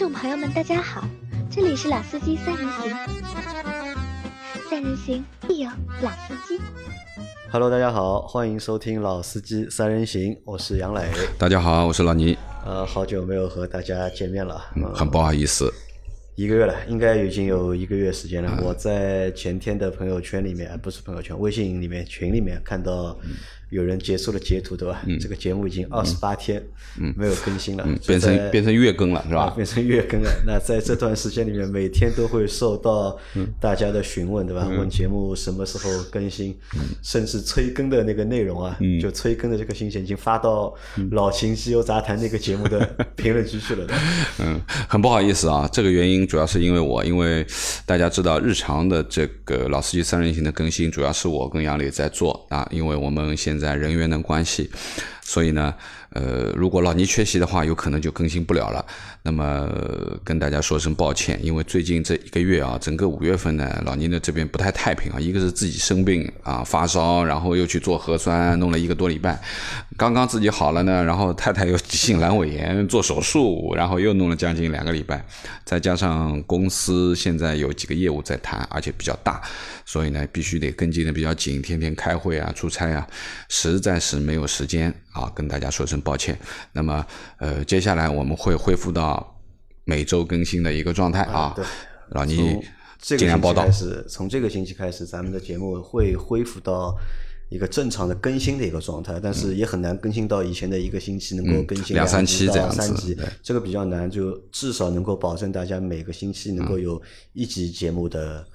众朋友们，大家好，这里是老司机三人行，三人行必有老司机。Hello，大家好，欢迎收听老司机三人行，我是杨磊。大家好，我是老倪，呃，好久没有和大家见面了，呃很不好意思，一个月了，应该已经有一个月时间了。我在前天的朋友圈里面，呃不是朋友圈，微信里面群里面看到有人结束了截图，对吧？这个节目已经二十八天没有更新了，变成变成月更了是吧？啊变成月更了。那在这段时间里面，每天都会受到大家的询问，对吧？问节目什么时候更新，甚至催更的那个内容啊，就催更的这个信息已经发到老秦西游杂谈那个节目的评论区去了的。嗯，很不好意思啊，这个原因主要是因为我，因为大家知道日常的这个老司机三人行的更新，主要是我跟杨磊在做啊，因为我们现在在人员的关系，所以呢，呃，如果老倪缺席的话，有可能就更新不了了。那么、跟大家说声抱歉，因为最近这一个月啊，整个五月份呢，老倪的这边不太太平啊，一个是自己生病啊发烧，然后又去做核酸，弄了一个多礼拜，刚刚自己好了呢，然后太太又急性阑尾炎做手术，然后又弄了将近两个礼拜，再加上公司现在有几个业务在谈，而且比较大，所以呢必须得跟进的比较紧，天天开会啊、出差啊，实在是没有时间啊，跟大家说声抱歉。那么呃，接下来我们会恢复到每周更新的一个状态啊，对。老倪从这个尽量报道。始，从这个星期开始，咱们的节目会恢复到一个正常的更新的一个状态，但是也很难更新到以前的一个星期能够更新嗯两三期这样子三集，这个比较难，就至少能够保证大家每个星期能够嗯。有一集节目的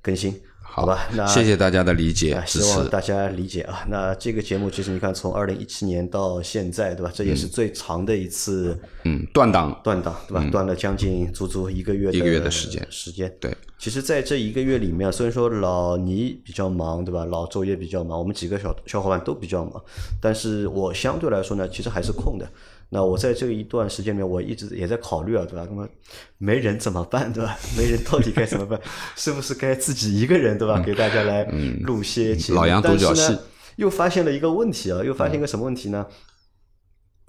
更新，好吧？那谢谢大家的理解啊，希望大家理解啊。那这个节目其实你看，从二零一七年到现在，对吧？这也是最长的一次嗯，断档断档，对吧？断了将近足足一个月一个月的时间时间。对，其实，在这一个月里面，虽然说老倪比较忙，对吧？老周也比较忙，我们几个小小伙伴都比较忙，但是我相对来说呢，其实还是空的。那我在这一段时间里面，我一直也在考虑啊，对吧？那么没人怎么办，对吧？没人到底该怎么办？是不是该自己一个人，对吧？给大家来录些节目？嗯老杨独角戏但是呢，又发现了一个问题啊，又发现一个什么问题呢？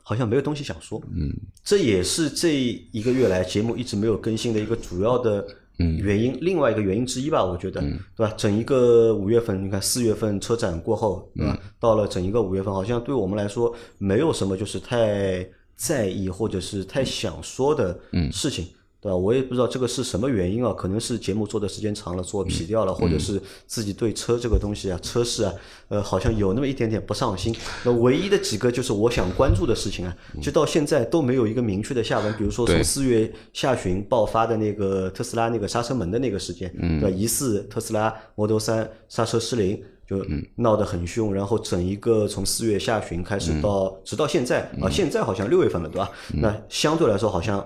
好像没有东西想说，嗯，这也是这一个月来节目一直没有更新的一个主要的原因，另外一个原因之一吧，我觉得，对吧？整一个五月份，你看四月份车展过后，对吧？到了整一个五月份，好像对我们来说没有什么就是太在意或者是太想说的事情。对吧？我也不知道这个是什么原因啊，可能是节目做的时间长了，做疲掉了，或者是自己对车这个东西啊、车市啊，呃，好像有那么一点点不上心。那唯一的几个就是我想关注的事情啊，就到现在都没有一个明确的下文。比如说从四月下旬爆发的那个特斯拉那个刹车门的那个事件，对吧？疑似特斯拉 Model 三刹车失灵。就闹得很凶，然后整一个从四月下旬开始到、直到现在啊，现在好像六月份了，对吧？那相对来说好像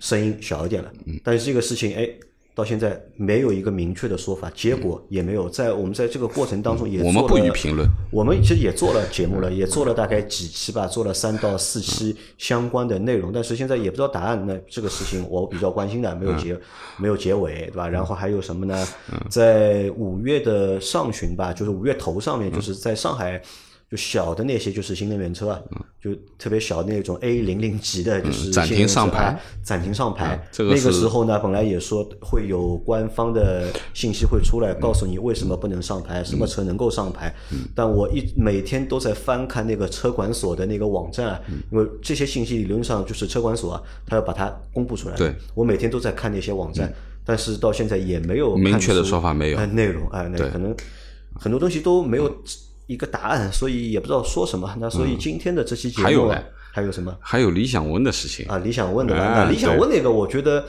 声音小一点了，但是这个事情哎，到现在没有一个明确的说法，结果也没有在我们在这个过程当中也我们不做了予评论。我们其实也做了节目了，也做了大概几期吧，做了三到四期相关的内容，但是现在也不知道答案。那这个事情我比较关心的，没有结没有结尾，对吧？然后还有什么呢？在五月的上旬吧，就是五月头上面，就是在上海。就小的那些就是新能源车啊，就特别小的那种 A 零零级的，就是暂停上牌啊暂停上牌。那个这个时候呢，本来也说会有官方的信息会出来，告诉你为什么不能上牌，什么车能够上牌。但我一每天都在翻看那个车管所的那个网站啊，因为这些信息理论上就是车管所啊，他要把它公布出来。对，我每天都在看那些网站，但是到现在也没有明确的说法没有呃内容啊，那对可能很多东西都没有一个答案，所以也不知道说什么。那所以今天的这期节目啊还有还有什么？还有理想 ONE 的事情啊，理想 ONE 的理想问那个，我觉得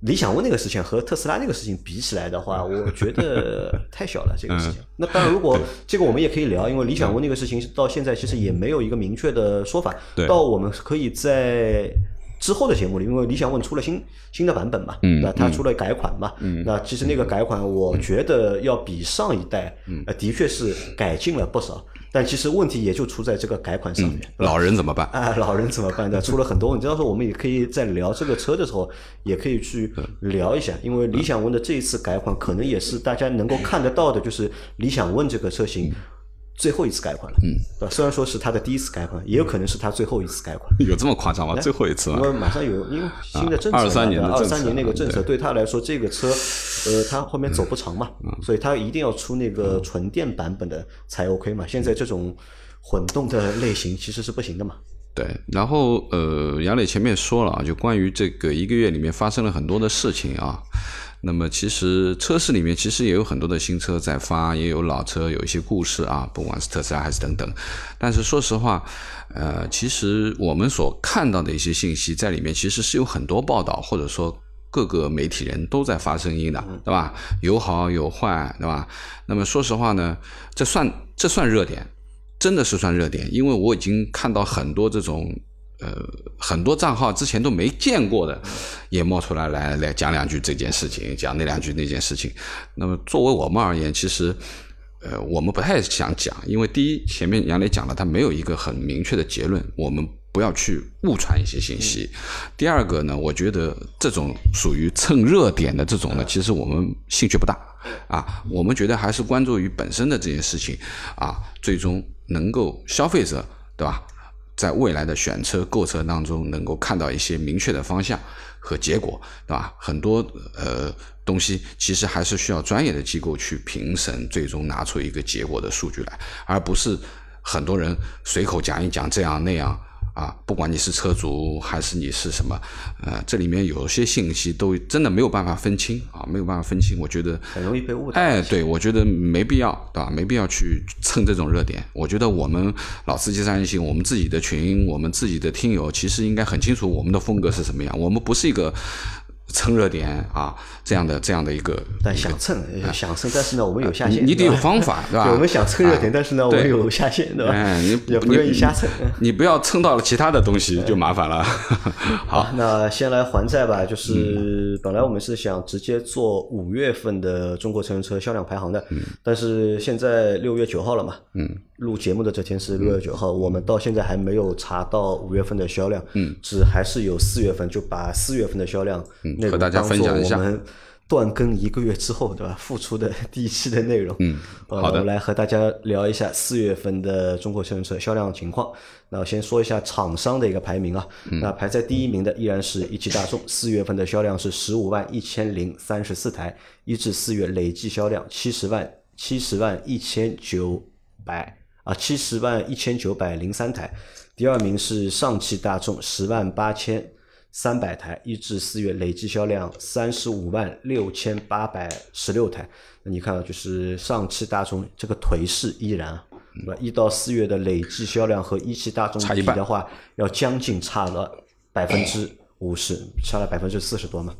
理想 ONE 那个事情和特斯拉那个事情比起来的话，我觉得太小了这个事情。那当然，如果这个我们也可以聊，因为理想 ONE 那个事情到现在其实也没有一个明确的说法。对到我们可以在。之后的节目里，因为理想 ONE 出了新新的版本嘛，嗯那它出了改款嘛，那其实那个改款，我觉得要比上一代，呃，的确是改进了不少，但其实问题也就出在这个改款上面。老人怎么办？啊，老人怎么办呢？出了很多问题。到时候我们也可以在聊这个车的时候，也可以去聊一下，因为理想 ONE 的这一次改款，可能也是大家能够看得到的，就是理想 ONE 这个车型最后一次改款了，嗯，对吧？虽然说是他的第一次改款，也有可能是他最后一次改款。有这么夸张吗？最后一次吗？因为马上有因为新的政策，二三年的二三年那个政策，对他来说，这个车，呃，他后面走不长嘛，所以他一定要出那个纯电版本的才 OK 嘛。现在这种混动的类型其实是不行的嘛。对，然后呃，杨磊前面说了啊，就关于这个一个月里面发生了很多的事情啊。那么其实车市里面其实也有很多的新车在发，也有老车有一些故事啊，不管是特斯拉还是等等。但是说实话，呃，其实我们所看到的一些信息在里面，其实是有很多报道或者说各个媒体人都在发声音的，对吧？有好有坏，对吧？那么说实话呢，这算这算热点，真的是算热点，因为我已经看到很多这种。呃，很多账号之前都没见过的，也冒出来来来讲两句这件事情，讲那两句那件事情。那么作为我们而言，其实，呃，我们不太想讲，因为第一，前面杨磊讲了，他没有一个很明确的结论，我们不要去误传一些信息。第二个呢，我觉得这种属于蹭热点的这种呢，其实我们兴趣不大啊。我们觉得还是关注于本身的这件事情啊，最终能够消费者对吧？在未来的选车购车当中，能够看到一些明确的方向和结果，对吧？很多呃东西其实还是需要专业的机构去评审，最终拿出一个结果的数据来，而不是很多人随口讲一讲这样那样。啊，不管你是车主还是你是什么，呃，这里面有些信息都真的没有办法分清啊，没有办法分清。我觉得很容易被误导。哎，对，我觉得没必要，对吧？没必要去蹭这种热点。我觉得我们老司机三人行，我们自己的群，我们自己的听友，其实应该很清楚我们的风格是什么样。我们不是一个。蹭热点啊，这样的这样的一个，但想蹭想蹭，但是呢，我们有下限，你得有方法，对吧？我们想蹭热点，但是呢，我们有下限，对吧？你 也不愿意瞎蹭，你不要蹭到了其他的东西就麻烦了。好，那先来还债吧。就是本来我们是想直接做五月份的中国乘用车销量排行的，但是现在六月九号了嘛，嗯。录节目的这天是六月九号，我们到现在还没有查到五月份的销量，嗯，只还是有四月份，就把四月份的销量和大家分享一下。我们断更一个月之后，对吧？复出的第一期的内容，嗯，好的，来和大家聊一下四月份的中国乘用车销量情况。那我先说一下厂商的一个排名啊，那排在第一名的依然是一汽大众，四月份的销量是十五万一千零三十四台，一至四月累计销量七十万七十万一千九百。啊，七十万一千九百零三台，第二名是上汽大众，十万八千三百台，一至四月累计销量三十五万六千八百十六台。那你看，就是上汽大众这个颓势依然，对吧？一到四月的累计销量和一汽大众比的话，要将近差了百分之五十，差了百分之四十多嘛。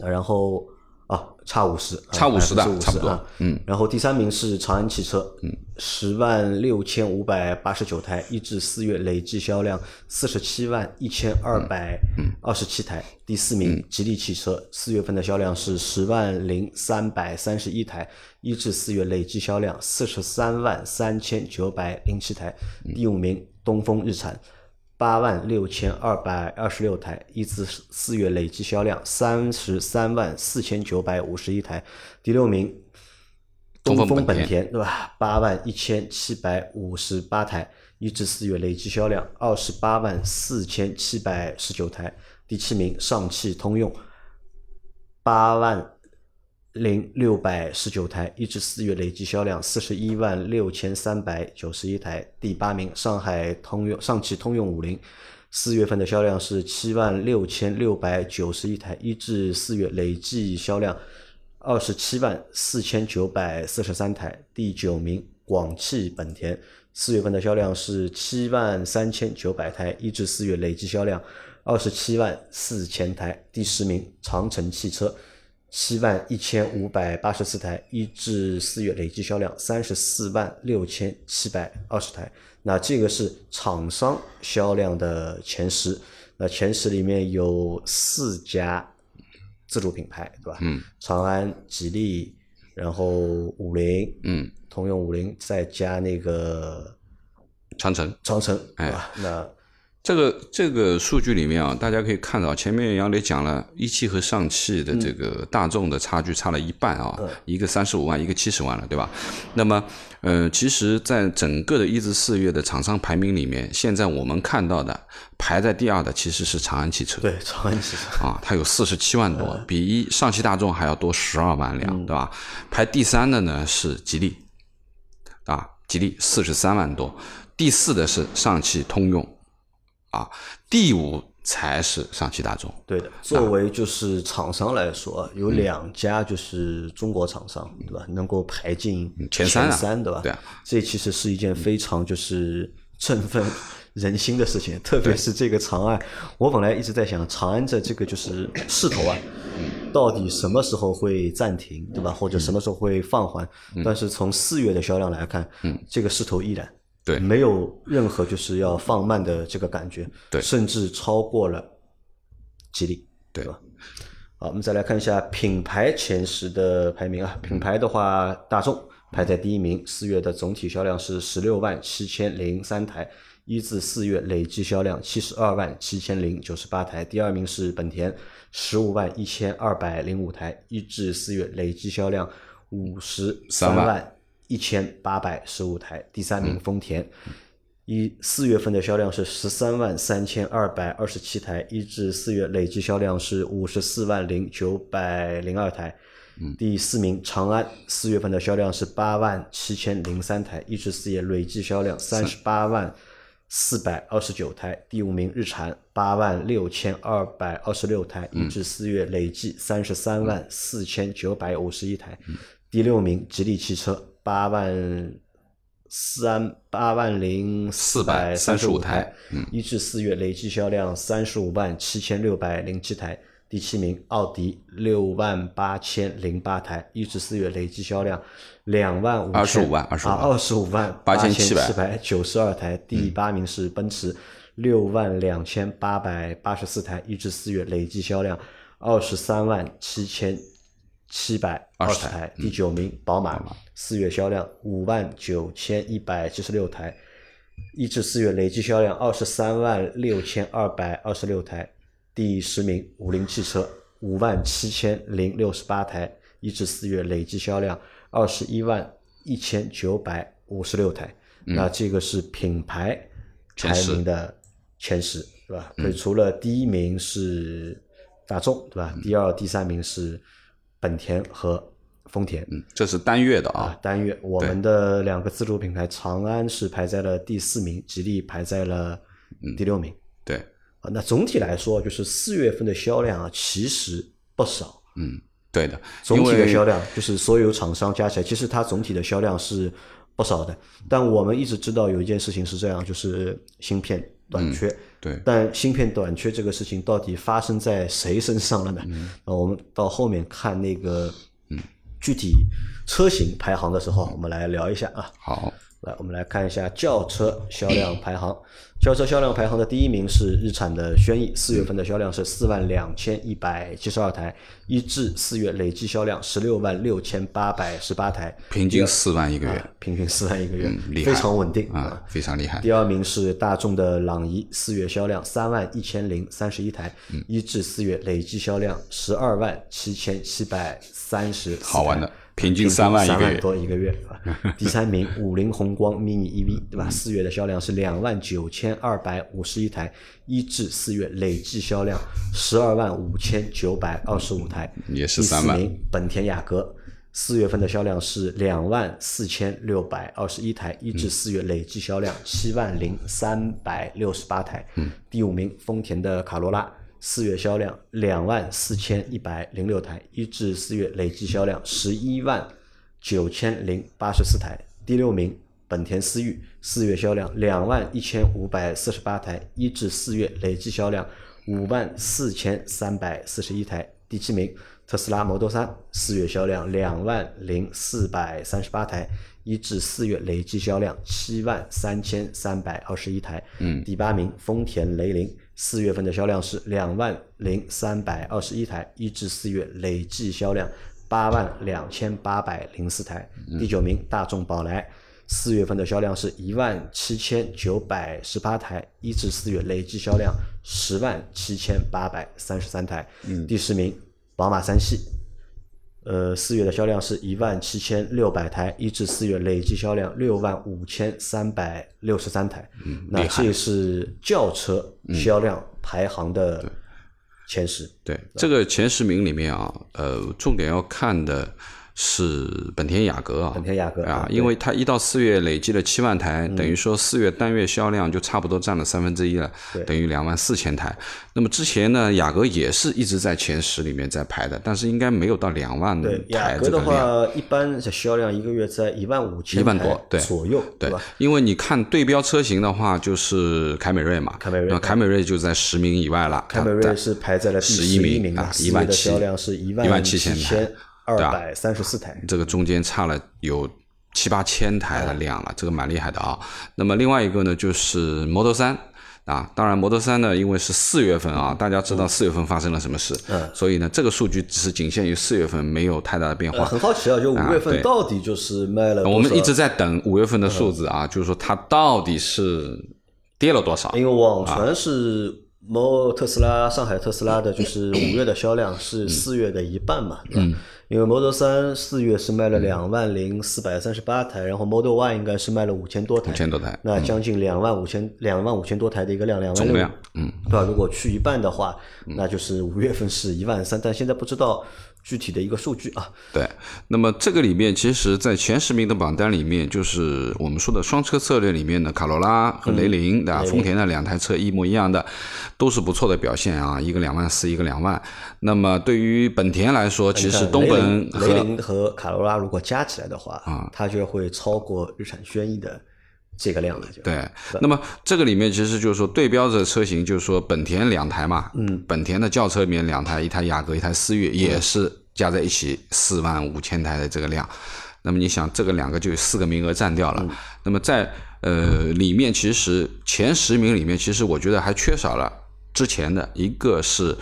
然后。啊，差五十，差五十的，差不多。嗯，然后第三名是长安汽车，嗯，十万六千五百八十九台，一至四月累计销量四十七万一千二百二十七台。第四名吉利汽车，四月份的销量是十万零三百三十一台，一至四月累计销量四十三万三千九百零七台。第五名东风日产。八万六千二百二十六台，一至四月累计销量三十三万四千九百五十一台。第六名，东风本田，对吧？八万一千七百五十八台，一至四月累计销量二十八万四千七百十九台。第七名，上汽通用，八万。零六百十九台，一至四月累计销量四十一万六千三百九十一台，第八名上海通用上汽通用五菱，四月份的销量是七万六千六百九十一台，一至四月累计销量二十七万四千九百四十三台，第九名广汽本田，四月份的销量是七万三千九百台，一至四月累计销量二十七万四千台，第十名长城汽车。七万一千五百八十四台，一至四月累计销量三十四万六千七百二十台。那这个是厂商销量的前十。那前十里面有四家自主品牌，对吧？嗯。长安、吉利，然后五菱，嗯，通用五菱，再加那个长城，长城，对吧？那这个这个数据里面啊，大家可以看到，前面杨磊讲了，一汽和上汽的这个大众的差距差了一半啊，一个三十五万，一个七十万了，对吧？那么，呃，其实，在整个的一至四月的厂商排名里面，现在我们看到的排在第二的其实是长安汽车，对，长安汽车。啊，它有四十七万多，比一上汽大众还要多十二万辆，对吧？排第三的呢是吉利，啊，吉利四十三万多，第四的是上汽通用。啊，第五才是上汽大众。对的，作为就是厂商来说，有两家就是中国厂商，对吧？能够排进前三，三对吧？对啊，这其实是一件非常就是振奋人心的事情。特别是这个长安，我本来一直在想，长安的这个就是势头啊，到底什么时候会暂停，对吧？或者什么时候会放缓？但是从四月的销量来看，嗯，这个势头依然。对，没有任何就是要放慢的这个感觉，对，甚至超过了吉利，对吧？好，我们再来看一下品牌前十的排名啊。品牌的话，大众排在第一名，四月的总体销量是十六万七千零三台，一至四月累计销量七十二万七千零九十八台。第二名是本田，十五万一千二百零五台，一至四月累计销量五十三万。一千八百十五台，第三名丰田，一四月份的销量是十三万三千二百二十七台，一至四月累计销量是五十四万零九百零二台。第四名长安，四月份的销量是八万七千零三台，一至四月累计销量三十八万四百二十九台。第五名日产，八万六千二百二十六台，一至四月累计三十三万四千九百五十一台。第六名吉利汽车。八万三八万零四百三十五台，一至四月累计销量三十五万七千六百零七台。第七名奥迪六万八千零八台，一至四月累计销量两万五二十五万二十五二十五万八千七百九十二台。第八名是奔驰六万两千八百八十四台，一至四月累计销量二十三万七千。七百二十台，第九名宝马，四月销量五万九千一百七十六台，一至四月累计销量二十三万六千二百二十六台。第十名五菱汽车五万七千零六十八台，一至四月累计销量二十一万一千九百五十六台。那这个是品牌排名的前十，对吧？所以除了第一名是大众，对吧？第二、第三名是。本田和丰田，嗯，这是单月的啊，单月。我们的两个自主品牌，长安是排在了第四名，吉利排在了第六名。对，啊，那总体来说，就是四月份的销量啊，其实不少。嗯，对的，总体的销量就是所有厂商加起来，其实它总体的销量是不少的。但我们一直知道有一件事情是这样，就是芯片短缺。对，但芯片短缺这个事情到底发生在谁身上了呢？那我们到后面看那个具体车型排行的时候，我们来聊一下啊。好。来，我们来看一下轿车销量排行。轿车销量排行的第一名是日产的轩逸，四月份的销量是四万两千一百七十二台，一至四月累计销量十六万六千八百十八台，平均四万一个月，平均四万一个月，非常稳定啊，非常厉害。第二名是大众的朗逸，四月销量三万一千零三十一台，一至四月累计销量十二万七千七百三十，好玩的。平均三万多一个月，第三名五菱宏光 mini EV，对吧？四月的销量是两万九千二百五十一台，一至四月累计销量十二万五千九百二十五台。也是三万。第四名本田雅阁，四月份的销量是两万四千六百二十一台，一至四月累计销量七万零三百六十八台。第五名丰田的卡罗拉。四月销量两万四千一百零六台，一至四月累计销量十一万九千零八十四台。第六名本田思域，四月销量两万一千五百四十八台，一至四月累计销量五万四千三百四十一台。第七名特斯拉 Model 三，四月销量两万零四百三十八台，一至四月累计销量七万三千三百二十一台。嗯。第八名丰田雷凌。四月份的销量是两万零三百二十一台，一至四月累计销量八万两千八百零四台。第九名大众宝来，四月份的销量是一万七千九百十八台，一至四月累计销量十万七千八百三十三台。嗯，第十名，宝马三系，呃，四月的销量是一万七千六百台，一至四月累计销量六万五千三百六十三台。嗯，那这是轿车销量排行的前十。对，这个前十名里面啊，呃，重点要看的。是本田雅阁啊，本田雅阁啊，因为它一到四月累计了七万台，等于说四月单月销量就差不多占了三分之一了，等于两万四千台。那么之前呢，雅阁也是一直在前十里面在排的，但是应该没有到两万台这个量。雅阁的话，一般的销量一个月在一万五千一万多对左右，对吧？因为你看对标车型的话，就是凯美瑞嘛，凯美瑞，凯美瑞就在十名以外了，凯美瑞是排在了第十一名啊，一万七，销量是一万七千台。二百三十四台，这个中间差了有七八千台的量了，这个蛮厉害的啊。那么另外一个呢，就是 Model 三啊，当然 Model 三呢，因为是四月份啊，大家知道四月份发生了什么事，嗯，所以呢，这个数据只是仅限于四月份，没有太大的变化。很好奇啊，就五月份到底就是卖了？我们一直在等五月份的数字啊，就是说它到底是跌了多少？因为网传是。某特斯拉上海特斯拉的就是五月的销量是四月的一半嘛，嗯，因为 Model 三四月是卖了两万零四百三十八台，然后 Model Y 应该是卖了五千多台，五千多台，那将近两万五千两万五千多台的一个量，两万总量，嗯，对吧？如果去一半的话，那就是五月份是一万三，但现在不知道。具体的一个数据啊，对，那么这个里面，其实，在前十名的榜单里面，就是我们说的双车策略里面的卡罗拉和雷凌，对吧？丰田的两台车一模一样的，都是不错的表现啊，一个两万四，一个两万。那么对于本田来说，其实东本雷凌和卡罗拉如果加起来的话，啊，它就会超过日产轩逸的。这个量了就对，那么这个里面其实就是说对标的车型，就是说本田两台嘛，嗯，本田的轿车里面两台，一台雅阁，一台思域，也是加在一起四万五千台的这个量。那么你想，这个两个就有四个名额占掉了。那么在呃里面，其实前十名里面，其实我觉得还缺少了之前的一个是。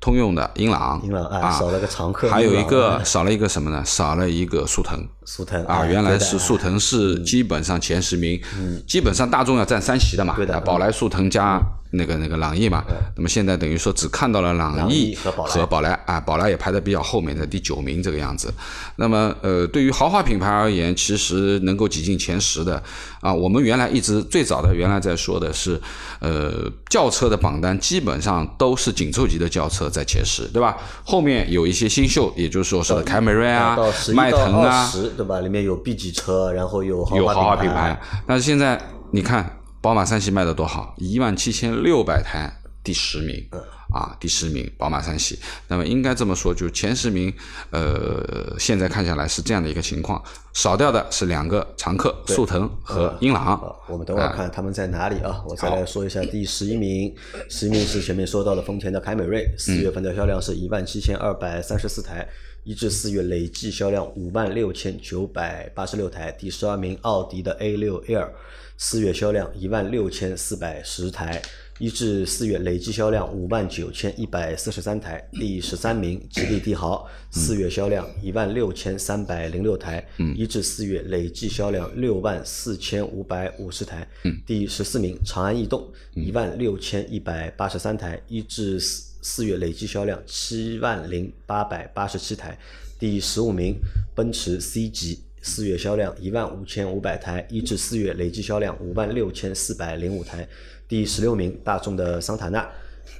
通用的英朗，英朗啊，少了个常客，还有一个少了一个什么呢？少了一个速腾，速腾啊，原来是速腾是基本上前十名，基本上大众要占三席的嘛，对的，宝来、速腾加。那个那个朗逸嘛，那么现在等于说只看到了朗逸和宝来啊，宝来也排在比较后面的第九名这个样子。那么呃，对于豪华品牌而言，其实能够挤进前十的啊，我们原来一直最早的原来在说的是，呃，轿车的榜单基本上都是紧凑级的轿车在前十，对吧？后面有一些新秀，也就是说是凯美瑞啊、迈腾啊，对吧？里面有 B 级车，然后有有豪华品牌，但是现在你看。宝马三系卖的多好，一万七千六百台，第十名，啊，第十名，宝马三系。那么应该这么说，就前十名，呃，现在看下来是这样的一个情况，少掉的是两个常客，速腾和英朗。我们等会儿看他们在哪里啊？我再来说一下第十一名，十一名是前面说到的丰田的凯美瑞，四月份的销量是一万七千二百三十四台，一至四月累计销量五万六千九百八十六台。第十二名，奥迪的 A 六 L。四月销量一万六千四百十台，一至四月累计销量五万九千一百四十三台。第十三名，吉利帝豪，四月销量一万六千三百零六台，一至四月累计销量六万四千五百五十台。第十四名，长安逸动，一万六千一百八十三台，一至四四月累计销量七万零八百八十七台。第十五名，奔驰 C 级。四月销量一万五千五百台，一至四月累计销量五万六千四百零五台。第十六名，大众的桑塔纳，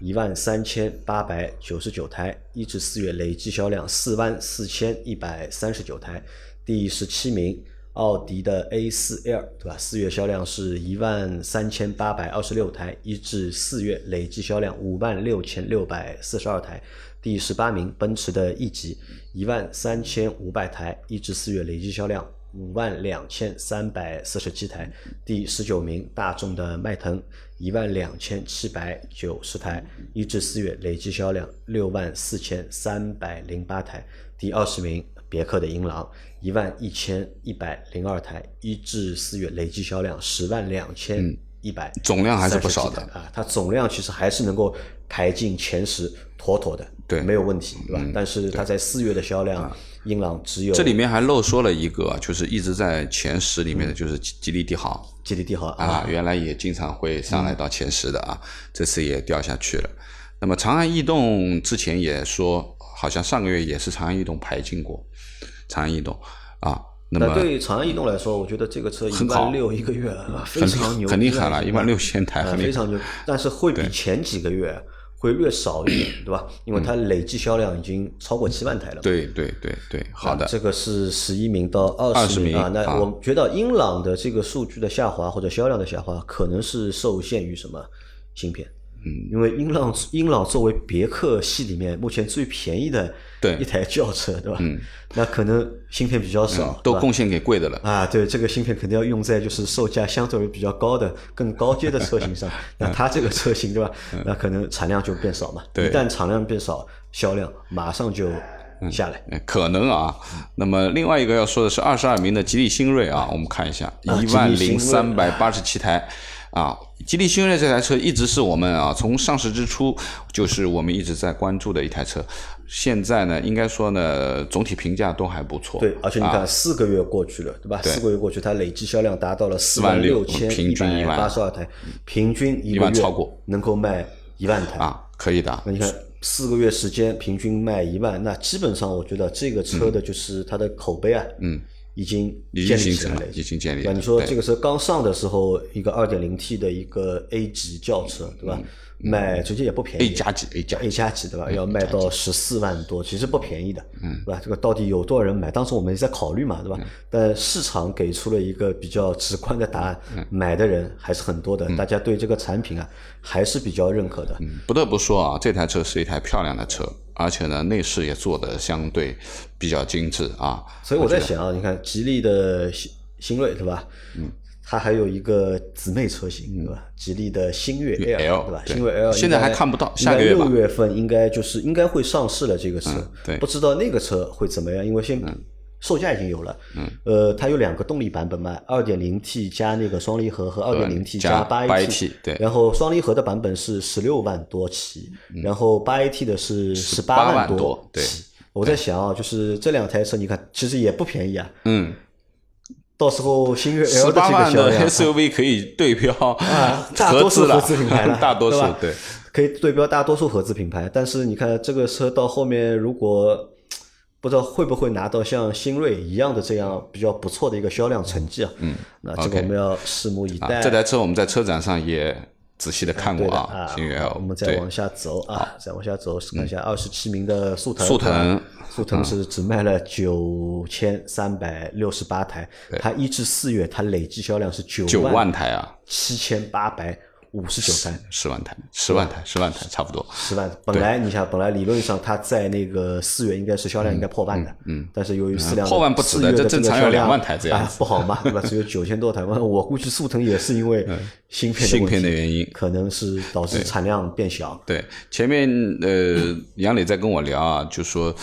一万三千八百九十九台，一至四月累计销量四万四千一百三十九台。第十七名，奥迪的 A 四 L，对吧？四月销量是一万三千八百二十六台，一至四月累计销量五万六千六百四十二台。第十八名，奔驰的 E 级，一万三千五百台，一至四月累计销量五万两千三百四十七台。第十九名，大众的迈腾，一万两千七百九十台，一至四月累计销量六万四千三百零八台。第二十名，别克的英朗，一万一千一百零二台，一至四月累计销量十万两千一百，总量还是不少的啊。它总量其实还是能够排进前十，妥妥的。对没有问题，对吧？但是它在四月的销量，英朗只有这里面还漏说了一个，就是一直在前十里面的就是吉利帝豪，吉利帝豪啊，原来也经常会上来到前十的啊，这次也掉下去了。那么长安逸动之前也说，好像上个月也是长安逸动排进过，长安逸动啊。那么对长安逸动来说，我觉得这个车一万六一个月非常牛，很厉害了，一万六千台，非常牛。但是会比前几个月会略少一点，对吧？因为它累计销量已经超过七万台了。对对对对，好的。这个是十一名到二十名啊。那我觉得英朗的这个数据的下滑或者销量的下滑，可能是受限于什么芯片？嗯，因为英朗英朗作为别克系里面目前最便宜的一台轿车，对吧？嗯，那可能芯片比较少，都贡献给贵的了啊。对，这个芯片肯定要用在就是售价相对于比较高的、更高阶的车型上。那它这个车型，对吧？那可能产量就变少嘛。对一旦产量变少，销量马上就下来。可能啊。那么另外一个要说的是二十二名的吉利星瑞啊，我们看一下一万零三百八十七台。啊，吉利星瑞这台车一直是我们啊，从上市之初就是我们一直在关注的一台车。现在呢，应该说呢，总体评价都还不错。对，而且你看，四个月过去了，对吧？四个月过去，它累计销量达到了四万六千平均一百八十二台，平均一万超过能够卖一万台啊，可以的。那你看，四个月时间平均卖一万，那基本上我觉得这个车的就是它的口碑啊，嗯。已经建立起来了，已经建立。那你说这个车刚上的时候，一个二点零 T 的一个 A 级轿车，对吧？卖直接也不便宜，A 加级，A 加 A 加级，对吧？要卖到十四万多，其实不便宜的，嗯对吧？这个到底有多少人买？当时我们也在考虑嘛，对吧？但市场给出了一个比较直观的答案，买的人还是很多的，大家对这个产品啊还是比较认可的。不得不说啊，这台车是一台漂亮的车。而且呢，内饰也做的相对比较精致啊。所以我在想啊，你看吉利的新新锐对吧？嗯，它还有一个姊妹车型对吧？吉利的星越 L 对吧？星越 L 现在还看不到，下个月六月份应该就是应该会上市了这个车。对，不知道那个车会怎么样，因为现售价已经有了，嗯，呃，它有两个动力版本嘛，二点零 T 加那个双离合和二点零 T 加八 AT，对，然后双离合的版本是十六万多起，然后八 AT 的是十八万多起。我在想啊，就是这两台车，你看其实也不便宜啊，嗯，到时候星越 L 的这个销量，SUV 可以对标 啊，大多数合资品牌了，大多数对，可以对标大多数合资品牌，但是你看这个车到后面如果。不知道会不会拿到像新锐一样的这样比较不错的一个销量成绩啊？嗯，那这个我们要拭目以待。这台车我们在车展上也仔细的看过啊，新锐我们再往下走啊，再往下走看一下二十七名的速腾。速腾，速腾是只卖了九千三百六十八台，它一至四月它累计销量是九万台啊，七千八百。五十九台，十万台，十万台，十万台，差不多。十万，本来你想，本来理论上它在那个四月应该是销量应该破万的，嗯，但是由于四辆破万不止的，这正常要两万台这样，不好嘛，对吧？只有九千多台，我估计速腾也是因为芯片芯片的原因，可能是导致产量变小。对，前面呃杨磊在跟我聊啊，就说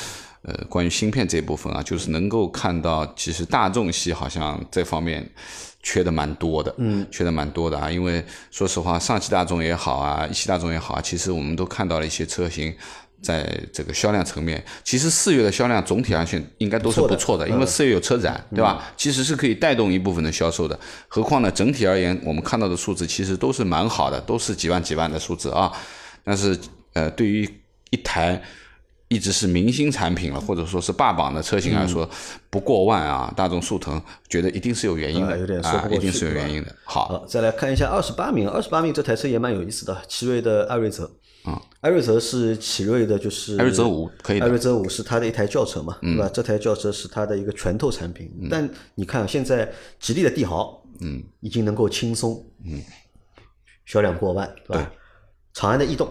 呃关于芯片这部分啊，就是能够看到，其实大众系好像这方面。缺的蛮多的，嗯，缺的蛮多的啊，因为说实话，上汽大众也好啊，一汽大众也好啊，其实我们都看到了一些车型，在这个销量层面，其实四月的销量总体上去应该都是不错的，因为四月有车展，对吧？其实是可以带动一部分的销售的。何况呢，整体而言，我们看到的数字其实都是蛮好的，都是几万几万的数字啊。但是，呃，对于一台。一直是明星产品了，或者说是霸榜的车型来说，不过万啊，大众速腾觉得一定是有原因的，有点说不过去，一定是有原因的。好，再来看一下二十八名，二十八名这台车也蛮有意思的，奇瑞的艾瑞泽。啊，艾瑞泽是奇瑞的，就是艾瑞泽五可以，艾瑞泽五是它的一台轿车嘛，对吧？这台轿车是它的一个拳头产品。但你看现在吉利的帝豪，嗯，已经能够轻松，嗯，销量过万，对吧？长安的逸动。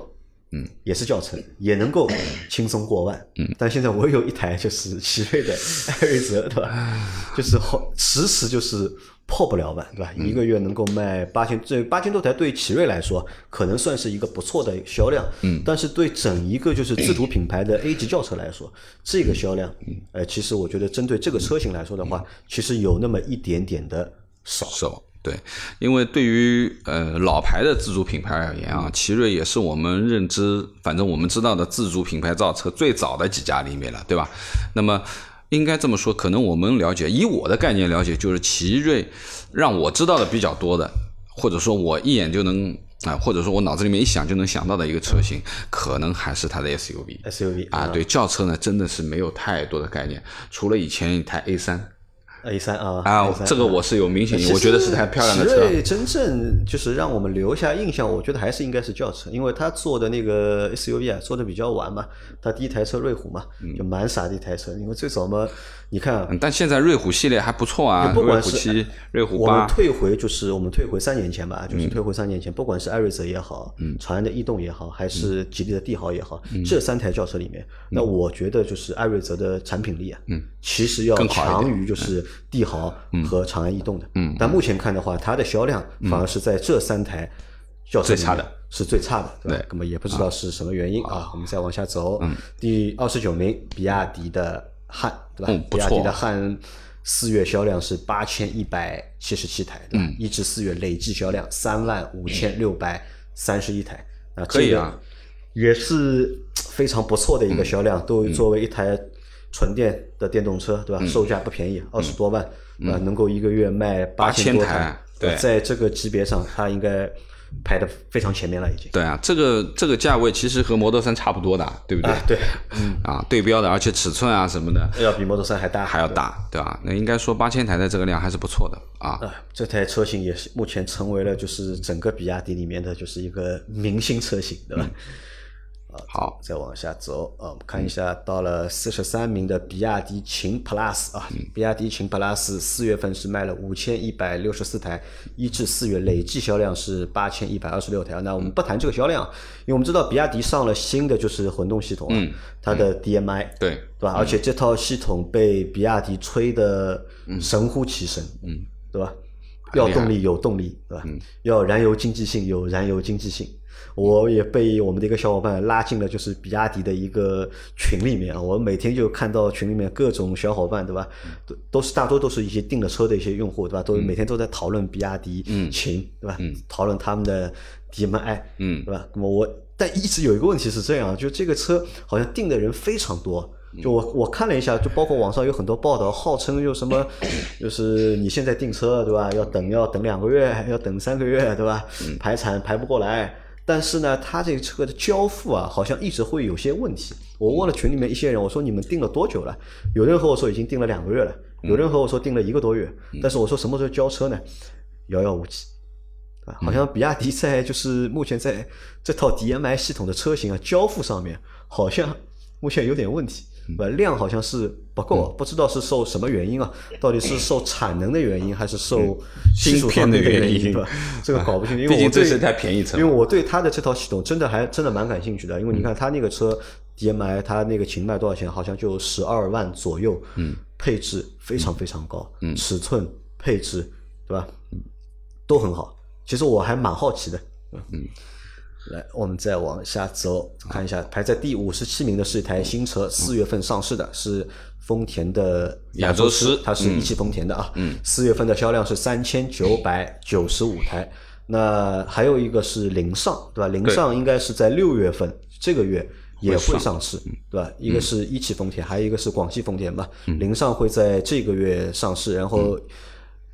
嗯，也是轿车，也能够轻松过万。嗯，但现在我有一台就是奇瑞的艾瑞泽，对吧？就是好迟迟就是破不了万，对吧？一个月能够卖八千，这八千多台对奇瑞来说可能算是一个不错的销量。嗯，但是对整一个就是自主品牌的 A 级轿车来说，这个销量，呃，其实我觉得针对这个车型来说的话，其实有那么一点点的少。少。对，因为对于呃老牌的自主品牌而言啊，奇瑞也是我们认知，反正我们知道的自主品牌造车最早的几家里面了，对吧？那么应该这么说，可能我们了解，以我的概念了解，就是奇瑞让我知道的比较多的，或者说我一眼就能啊，或者说我脑子里面一想就能想到的一个车型，可能还是它的 SUV。SUV 啊，对轿车呢，真的是没有太多的概念，除了以前一台 A 三。A 三啊啊这个我是有明显我觉得是台漂亮的奇车。瑞真正就是让我们留下印象，我觉得还是应该是轿车，因为他做的那个 SUV 啊，做的比较晚嘛。他第一台车瑞虎嘛，就蛮傻的一台车，因为最早嘛，你看但现在瑞虎系列还不错啊，瑞不管是虎七、瑞虎我们八，退回就是我们退回三年前吧，嗯就是退回三年前，不管是艾瑞泽也好，长安的逸动也好，还是吉利的帝豪也好，嗯这三台轿车里面，那我觉得就是艾瑞泽的产品力啊，其实要强于就是帝豪和长安逸动的。嗯，但目前看的话，它的销量反而是在这三台轿车里面最差的，是最差的，对？那么也不知道是什么原因啊。我们再往下走，第二十九名，比亚迪的汉，对吧？嗯？不比亚迪的汉四月销量是八千一百七十七台，对吧？一至四月累计销量三万五千六百三十一台，啊，这个可以啊。也是非常不错的一个销量，都作为一台纯电的电动车，对吧？售价不便宜，二十多万，对吧？能够一个月卖八千多8000台对。在这个级别上，它应该排的非常前面了，已经。对啊，这个这个价位其实和 Model 三差不多的，对不对？啊，对，啊，对标的，而且尺寸啊什么的要比 Model 3还大，还要大，对吧？那应该说八千台的这个量还是不错的啊。啊，这台车型也是目前成为了就是整个比亚迪里面的就是一个明星车型，对吧？好，再往下走啊，我们看一下，到了四十三名的比亚迪秦 Plus 啊，比亚迪秦 Plus 四月份是卖了五千一百六十四台，一至四月累计销量是八千一百二十六台。那我们不谈这个销量，因为我们知道比亚迪上了新的就是混动系统啊，它的 DMI 对对吧？而且这套系统被比亚迪吹得神乎其神，嗯，对吧？要动力有动力，对吧？要燃油经济性有燃油经济性。我也被我们的一个小伙伴拉进了就是比亚迪的一个群里面啊，我每天就看到群里面各种小伙伴，对吧？都都是大多都是一些订了车的一些用户，对吧？都每天都在讨论比亚迪秦，对吧？讨论他们的 DMI，嗯对吧？那么我但一直有一个问题是这样，就这个车好像订的人非常多。就我我看了一下，就包括网上有很多报道，号称就什么，就是你现在订车对吧？要等要等两个月，要等三个月对吧？排产排不过来。但是呢，它这个车的交付啊，好像一直会有些问题。我问了群里面一些人，我说你们订了多久了？有人和我说已经订了两个月了，有人和我说订了一个多月。但是我说什么时候交车呢？遥遥无期。啊，好像比亚迪在就是目前在这套 DMI 系统的车型啊交付上面，好像目前有点问题。呃，量好像是不够，不知道是受什么原因啊？到底是受产能的原因，还是受芯片的原因对吧？这个搞不清，因为毕竟这是台便宜车因为我对它的这套系统真的还真的蛮感兴趣的。因为你看它那个车 DMI，它那个秦卖多少钱？好像就十二万左右，嗯，配置非常非常高，嗯，尺寸配置对吧？都很好。其实我还蛮好奇的，嗯。来，我们再往下走，看一下排在第五十七名的是一台新车，四月份上市的，是丰田的亚洲狮它是一汽丰田的啊。嗯，四月份的销量是三千九百九十五台。那还有一个是凌尚，对吧？凌尚应该是在六月份这个月也会上市，对吧？一个是一汽丰田，还有一个是广汽丰田吧。凌尚会在这个月上市，然后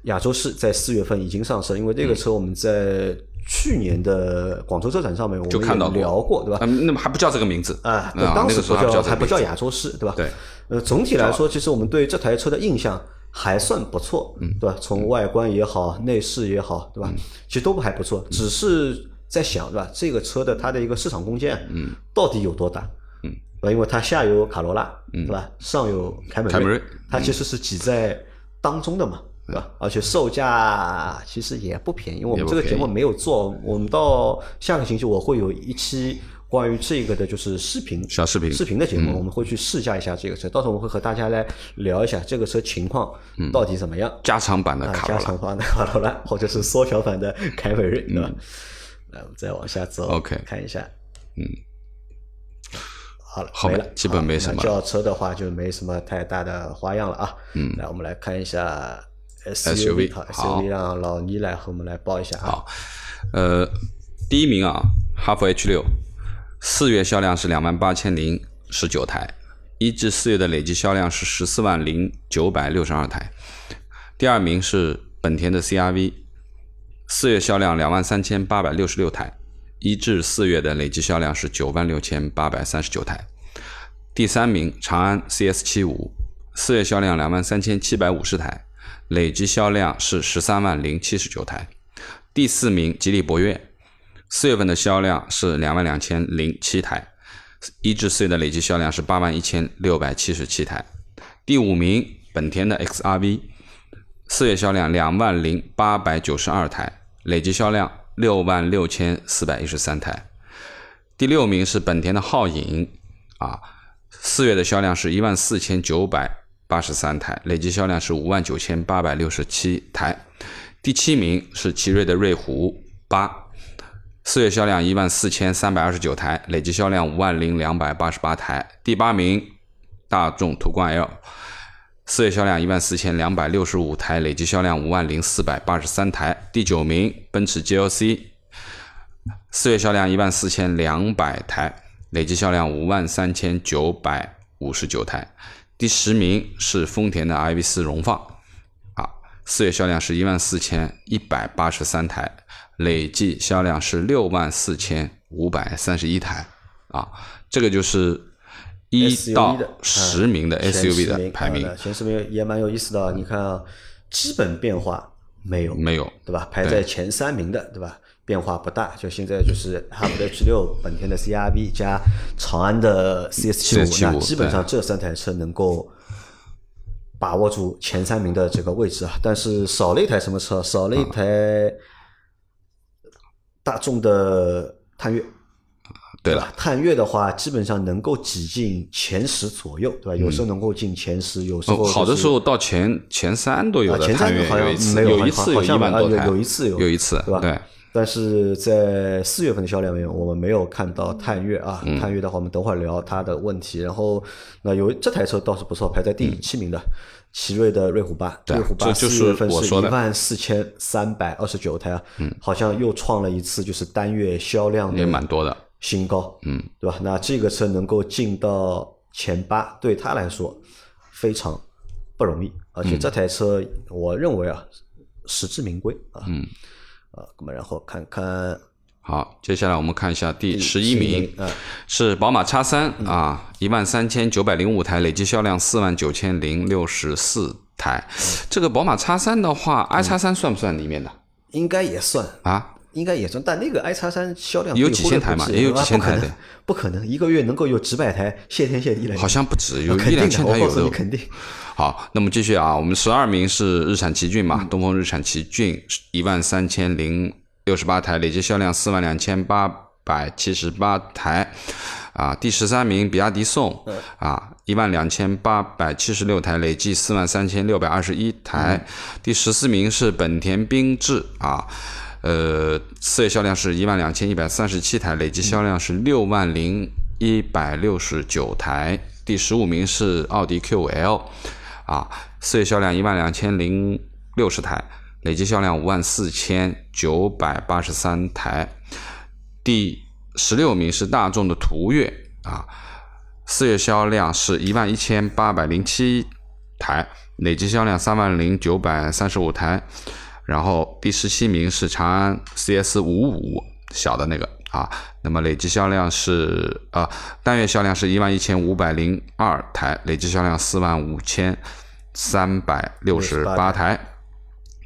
亚洲狮在四月份已经上市，因为这个车我们在去年的广州车展上面我们就看到聊过，对吧？嗯，那么还不叫这个名字啊，当时那个时候叫还还不叫亚洲狮，对吧？对，呃，总体来说，其实我们对这台车的印象还算不错，嗯，对吧？从外观也好，内饰也好，对吧？其实都还不错，只是在想，对吧？这个车的它的一个市场空间，嗯，到底有多大？嗯，对吧？因为它下有卡罗拉，嗯对吧？上有凯美凯美瑞它其实是挤在当中的嘛。对吧？而且售价其实也不便宜，因为我们这个节目没有做，我们到下个星期我会有一期关于这个的，就是视频小视频视频的节目，我们会去试驾一下这个车，到时候我们会和大家来聊一下这个车情况到底怎么样。加长版的啊，卡罗拉加长版的卡罗拉，或者是缩小版的凯美瑞，对吧？来，我们再往下走 OK 看一下，嗯，好了，好没了，基本没什么轿车的话就没什么太大的花样了啊。嗯，来，我们来看一下 SUV。好，SUV 让老倪来和我们来报一下啊。好，呃，第一名啊，哈弗 H 六，四月销量是两万八千零十九台，一至四月的累计销量是十四万零九百六十二台。第二名是本田的 CRV，四月销量两万三千八百六十六台，一至四月的累计销量是九万六千八百三十九台。第三名长安 CS 七五，四月销量两万三千七百五十台，累计销量是十三万零七十九台。第四名吉利博越，四月份的销量是两万两千零七台，一至四月的累计销量是八万一千六百七十七台。第五名本田的 XRV，四月销量两万零八百九十二台，累计销量六万六千四百一十三台。第六名是本田的皓影，啊。四月的销量是一万四千九百八十三台，累计销量是五万九千八百六十七台。第七名是奇瑞的瑞虎八，四月销量一万四千三百二十九台，累计销量五万零两百八十八台。第八名大众途观 L，四月销量一万四千两百六十五台，累计销量五万零四百八十三台。第九名奔驰 GLC，四月销量一万四千两百台。累计销量五万三千九百五十九台，第十名是丰田的 iV 四荣放，啊，四月销量是一万四千一百八十三台，累计销量是六万四千五百三十一台，啊，这个就是一到十名的 SUV 的排名，前十名也蛮有意思的，你看啊，基本变化没有，没有，对吧？排在前三名的，对吧？变化不大，就现在就是哈弗的 H 六、本田的 CRV 加长安的 CS 七五，那基本上这三台车能够把握住前三名的这个位置啊。但是少了一台什么车？少了一台大众的探岳。对了，探岳的话，基本上能够挤进前十左右，对吧？有时候能够进前十，有时候好的时候到前前三都有的。前三好像没有，有一次有一万多台，有一次有一次，对吧？对。但是在四月份的销量里面，我们没有看到探岳啊。探岳的话，我们等会儿聊它的问题。然后，那有这台车倒是不错，排在第七名的奇瑞的瑞虎八。瑞虎八四月份是一万四千三百二十九台啊，好像又创了一次就是单月销量也蛮多的新高，嗯，对吧？那这个车能够进到前八，对他来说非常不容易。而且这台车，我认为啊，实至名归啊。嗯。啊，那么然后看看，好，接下来我们看一下第十一名，是宝马叉三啊，一万三千九百零五台，累计销量四万九千零六十四台。这个宝马叉三的话，i 叉三算不算里面的？应该也算啊，应该也算。但那个 i 叉三销量有几千台嘛？也有几千台的，不可能一个月能够有几百台，谢天谢地了。好像不止，有一两千台有的，肯定。好，那么继续啊，我们十二名是日产奇骏嘛，东风日产奇骏一万三千零六十八台，累计销量四万两千八百七十八台，啊，第十三名比亚迪宋啊一万两千八百七十六台，累计四万三千六百二十一台，第十四名是本田缤智啊，呃，四月销量是一万两千一百三十七台，累计销量是六万零一百六十九台，第十五名是奥迪 QL，。啊，四月销量一万两千零六十台，累计销量五万四千九百八十三台。第十六名是大众的途岳啊，四月销量是一万一千八百零七台，累计销量三万零九百三十五台。然后第十七名是长安 CS 五五小的那个啊，那么累计销量是啊，单月销量是一万一千五百零二台，累计销量四万五千。三百六十八台，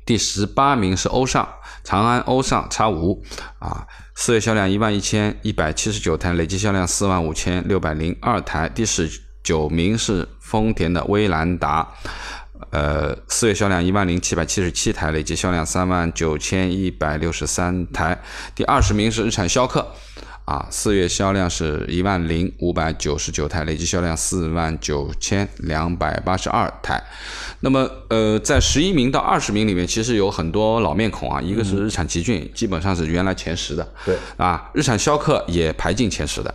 第十八名是欧尚长安欧尚 X 五啊，四月销量一万一千一百七十九台，累计销量四万五千六百零二台。第十九名是丰田的威兰达，呃，四月销量一万零七百七十七台，累计销量三万九千一百六十三台。第二十名是日产逍客。啊，四月销量是一万零五百九十九台，累计销量四万九千两百八十二台。那么，呃，在十一名到二十名里面，其实有很多老面孔啊。一个是日产奇骏，基本上是原来前十的。对。啊，日产逍客也排进前十的。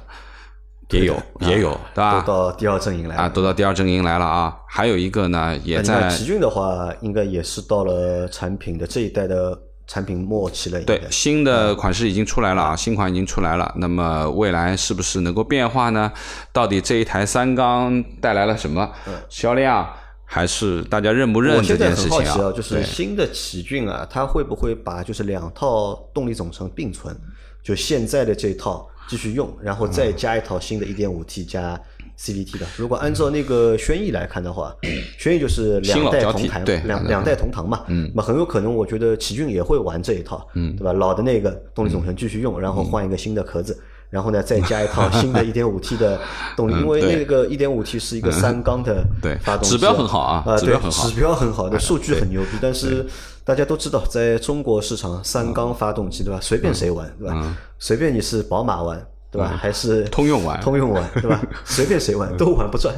也有也有，对吧？都到第二阵营来啊，都到第二阵营来了啊。还有一个呢，也在奇骏的话，应该也是到了产品的这一代的产品末期了。对，新的款式已经出来了啊，新款已经出来了。那么未来是不是能够变化呢？到底这一台三缸带来了什么销量？还是大家认不认这件事情啊？就是新的奇骏啊，它会不会把就是两套动力总成并存？就现在的这套继续用，然后再加一套新的 1.5T 加 CVT 的。如果按照那个轩逸来看的话，轩逸就是两代同堂，两两代同堂嘛。那么很有可能，我觉得奇骏也会玩这一套，对吧？老的那个动力总成继续用，然后换一个新的壳子。然后呢，再加一套新的 1.5T 的动力，因为那个 1.5T 是一个三缸的发动机，指标很好啊，啊，指标很好，指标很好的 数据很牛逼。但是大家都知道，在中国市场，三缸发动机对吧？随便谁玩对吧？随便你是宝马玩对吧？还是通用玩，通用玩对吧？随便谁玩都玩不转。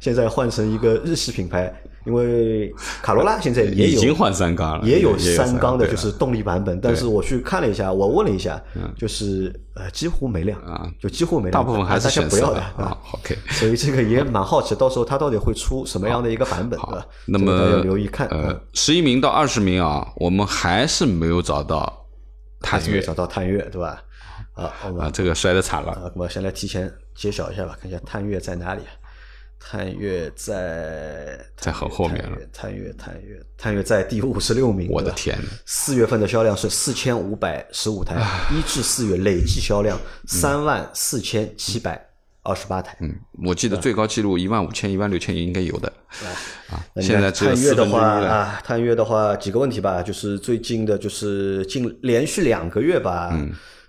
现在换成一个日系品牌。因为卡罗拉现在也有已经换三缸了，也有三缸的，就是动力版本。但是我去看了一下，我问了一下，就是呃几乎没量啊，就几乎没量。大部分还是大家不要的啊。OK，所以这个也蛮好奇，到时候它到底会出什么样的一个版本，对吧？那么要留意看。呃，十一名到二十名啊，我们还是没有找到探月，找到探月，对吧？啊，啊，这个摔的惨了。啊，我先来提前揭晓一下吧，看一下探月在哪里。探月在在很后面了。探月，探月，探月在第五十六名。我的天！四月份的销量是四千五百十五台，一至四月累计销量三万四千七百二十八台。嗯，我记得最高记录一万五千、一万六千也应该有的。啊，现在探月的话啊，探月的话几个问题吧，就是最近的，就是近连续两个月吧，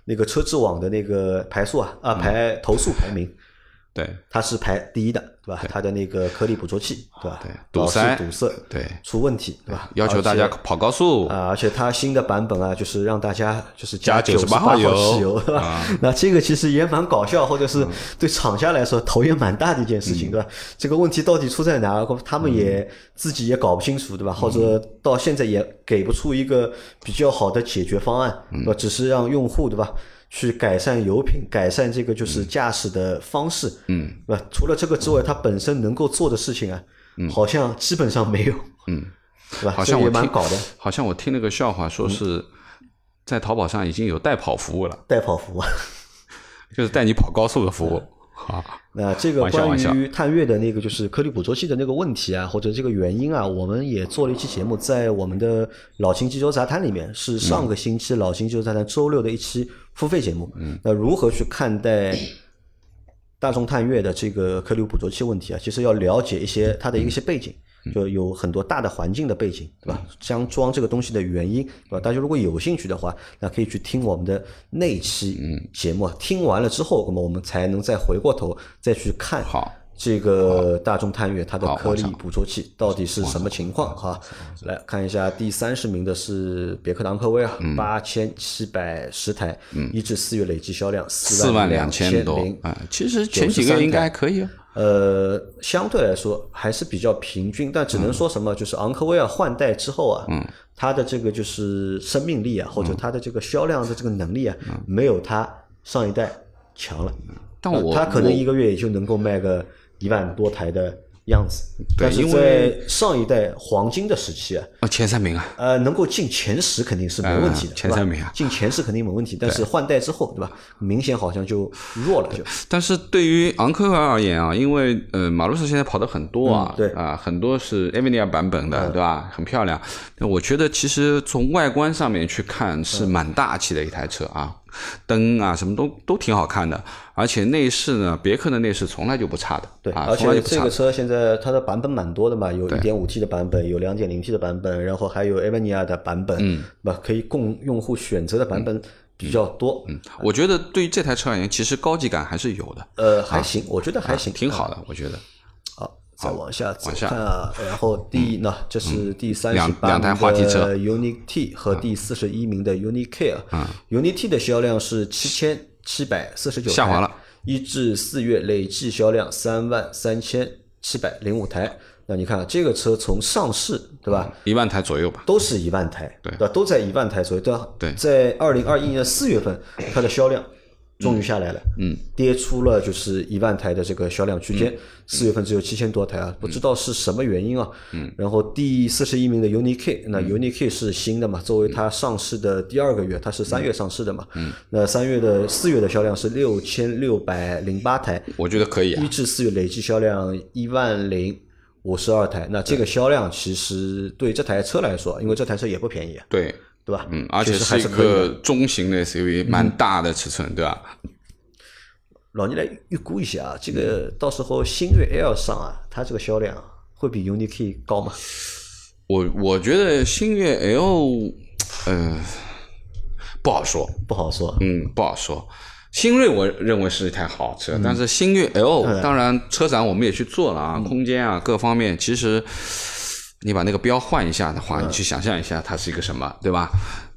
那个车质网的那个排数啊啊排投诉排名。对，它是排第一的，对吧？它的那个颗粒捕捉器，对吧？对，堵塞、堵塞，对，出问题，对吧？要求大家跑高速啊！而且它新的版本啊，就是让大家就是加九十八号汽油，对吧？那这个其实也蛮搞笑，或者是对厂家来说头也蛮大的一件事情，对吧？这个问题到底出在哪？他们也自己也搞不清楚，对吧？或者到现在也给不出一个比较好的解决方案，对吧？只是让用户，对吧？去改善油品，改善这个就是驾驶的方式，嗯，对吧？除了这个之外，它本身能够做的事情啊，好像基本上没有，嗯，对吧？好像我蛮搞的，好像我听那个笑话，说是在淘宝上已经有代跑服务了，代跑服务，就是带你跑高速的服务。好，那这个关于探月的那个就是颗粒捕捉器的那个问题啊，或者这个原因啊，我们也做了一期节目，在我们的老秦机车杂谈里面，是上个星期老秦机车杂谈周六的一期付费节目。嗯，那如何去看待大众探月的这个颗粒捕捉器问题啊？其实要了解一些它的一些背景。就有很多大的环境的背景，对吧？将装这个东西的原因，对吧？大家如果有兴趣的话，那可以去听我们的那期节目。听完了之后，那么我们才能再回过头再去看这个大众探岳它的颗粒捕捉器到底是什么情况哈。来看一下第三十名的是别克昂科威啊，八千七百十台，一至四月累计销量四万两千多啊。其实前几个应该还可以啊。呃，相对来说还是比较平均，但只能说什么，就是昂科威尔换代之后啊，它的这个就是生命力啊，或者它的这个销量的这个能力啊，没有它上一代强了。但我它可能一个月也就能够卖个一万多台的。样子，但是在上一代黄金的时期啊，啊前三名啊，呃，能够进前十肯定是没问题的，前三名啊，进前十肯定没问题。但是换代之后，对吧？明显好像就弱了，就。但是对于昂科威而言啊，因为呃，马路上现在跑的很多啊，对啊，很多是艾米尼亚版本的，对吧？很漂亮。我觉得其实从外观上面去看是蛮大气的一台车啊。灯啊，什么都都挺好看的，而且内饰呢，别克的内饰从来就不差的，对，而且这个车现在它的版本蛮多的嘛，有一点五 T 的版本，有两点零 T 的版本，然后还有 a v a n i a 的版本，嗯，吧，可以供用户选择的版本比较多。嗯，我觉得对于这台车而言，其实高级感还是有的。呃，还行，我觉得还行，挺好的，我觉得。再往下走看啊，然后第呢，这是第三十八名的 Unit 和第四十一名的 Unit Care。Unit 的销量是七千七百四十九台，下滑了。一至四月累计销量三万三千七百零五台。那你看这个车从上市对吧？一万台左右吧，都是一万台，对吧？都在一万台左右，对吧？对，在二零二一年四月份，它的销量。终于下来了，嗯，跌出了就是一万台的这个销量区间，四月份只有七千多台啊，不知道是什么原因啊。嗯，然后第四十一名的 UNI-K，那 UNI-K 是新的嘛？作为它上市的第二个月，它是三月上市的嘛？嗯，那三月的四月的销量是六千六百零八台，我觉得可以啊。一。至四月累计销量一万零五十二台，那这个销量其实对这台车来说，因为这台车也不便宜啊，对，对吧？嗯，而且是一个中型的 SUV，蛮大的尺寸，对吧？老倪来预估一下啊，这个到时候星越 L 上啊，它这个销量会比 UNI-K 高吗？我我觉得星越 L，呃，不好说，不好说。嗯，不好说。新锐我认为是一台好嗯车，但是星越 L，当然车展我们也去做了啊，空间啊各方面，其实你把那个标换一下的嗯话，你去想象一下它是一个什么，对吧？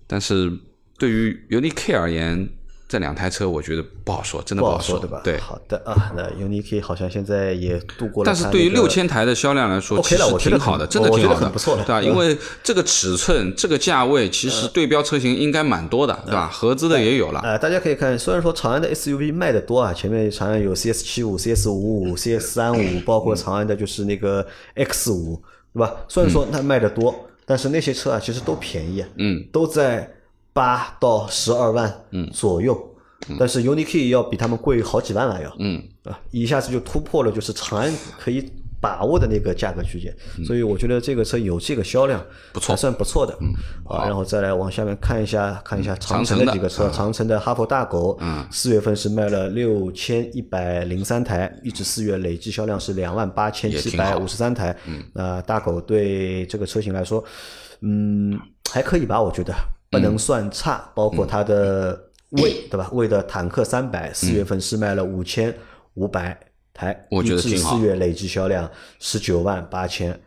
但是对于 UNI-K 而言，这两台车我觉得不好说，真的好不好说，对吧？对。好的啊，那 UNI-K 好像现在也度过了那个，但是对于六千台的销量来说 OK 其实了我挺好的，真的挺好的，很不错的对吧？嗯因为这个尺寸、这个价位，其实对标车型应该蛮多的，对吧？合资的也有了，呃，大家可以看，虽然说长安的 SUV 卖的多啊，前面长安有 CS 七五、CS 五五、CS 三五，包括长安的就是那个 X 五，对吧？虽然说它卖的多，但是那些车啊，其实都便宜啊，嗯，都在八到十二万左右。但是 UNI-K 要比他们贵好几万了要，嗯，啊，一下子就突破了就是长安可以把握的那个价格区间，所以我觉得这个车有这个销量嗯不错。还算不错的。嗯，啊，然后再来往下面看一下，看一下长城的的。几个车，嗯。长城的哈佛大狗，嗯。四月份是卖了六千一百零三台，一至四月累计销量是两万八千七百五十三台。嗯，那大狗对这个车型来说，嗯，还可以吧，我觉得。不能算差，包括它的魏，对吧？魏的坦克三百，四月份是卖了五千五百台，我觉得四月累计销量十九万八千。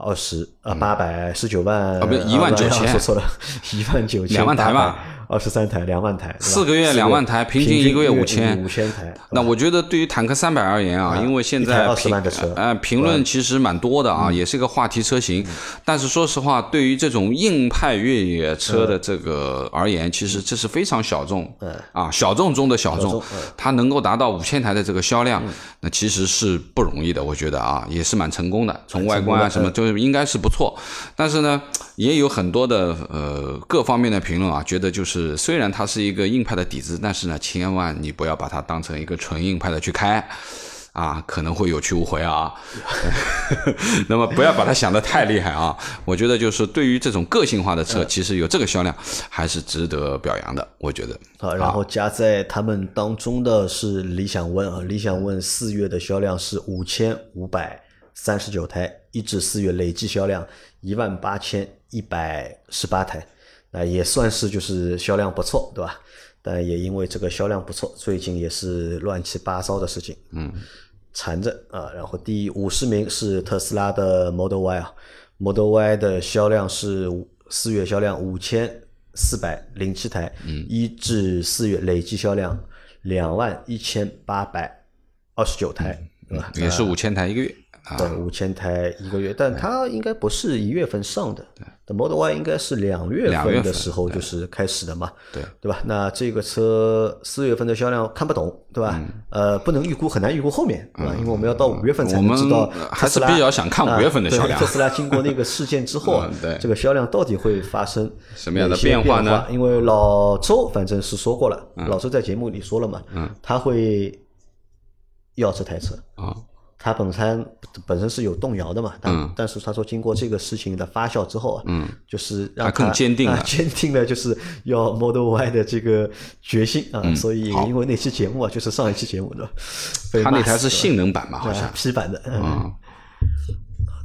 二十啊，八百十九万啊不是19,000说错了，一万九千两万台吧，二十三台，两万台，四个月两万台平均一个月5000五千台。那我觉得对于坦克三百而言啊，因为现一台20在评万的车嗯呃评论其实蛮多的啊，也是一个话题车型。但是说实话，对于这种硬派越野车的这个而言，其实这是非常小众，啊小众中的小众它能够达到五千台的这个销量，那其实是不容易的。我觉得啊，也是蛮成功的，从外观啊什么，就是应该是不错。但是呢，也有很多的呃各方面的评论啊，觉得就是虽然它是一个硬派的底子，但是呢，千万你不要把它当成一个纯硬派的去开。啊，可能会有去无回啊。那么不要把它想得太厉害啊。我觉得就是对于这种个性化的车，其实有这个销量还是值得表扬的。我觉得。好，然后加在他们当中的是理想 ONE 啊，理想 ONE 四月的销量是五千五百三十九台，一至四月累计销量一万八千一百十八台，那也算是就是销量不错，对吧？但也因为这个销量不错，最近也是乱七八糟的事情，嗯，缠着啊。然后第五十名是特斯拉的 Model Y 啊，Model Y 的销量是五四月销量五千四百零七台，嗯，一至四月累计销量两万一千八百二十九台，对吧？也是五千台一个月啊。对，五千台一个月，但它应该不是一月份上的，对。Model Y 应该是两月份份的时候就是开始的嘛，对。对吧？那这个车四月份的销量看不懂，对吧？呃，不能预估，很难预估后面，对吧？因为我们要到五月份才能知道还是特斯拉比较想看啊五月份的销量。特斯拉经过那个事件之后啊 嗯，对。这个销量到底会发生什么样的变化呢？因为老周反正是说过了，嗯。老周在节目里说了嘛，他会要这台车。啊，他本身本身是有动摇的嘛，但、嗯但是他说经过这个事情的发酵之后啊，嗯，就是让他更坚定了啊 坚定了就是要 Model Y 的这个决心啊，所以因为那期节目啊，就是上一期节目的，被他那台是性能版嘛？好像啊。批版的，嗯。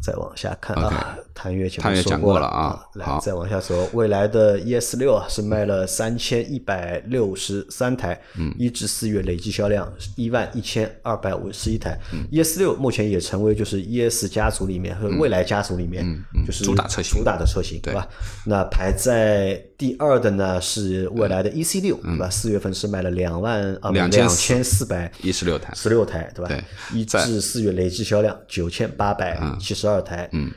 嗯再往下看啊，探月前面说过过了啊来好。再往下走，未来的 ES 六啊是卖了三千一百六十三台，嗯，一至四月累计销量一万一千二百五十一台。ES 嗯六目前也成为就是 ES 家族里面和未来家族里面就是嗯主打车型。主打的车型，对吧？那排在第二的呢是未来的 EC 六，对吧？四月份是卖了两万啊两2400千四百一十六台，十六台，对吧？对一至四月累计销量九千八百七十二台。嗯，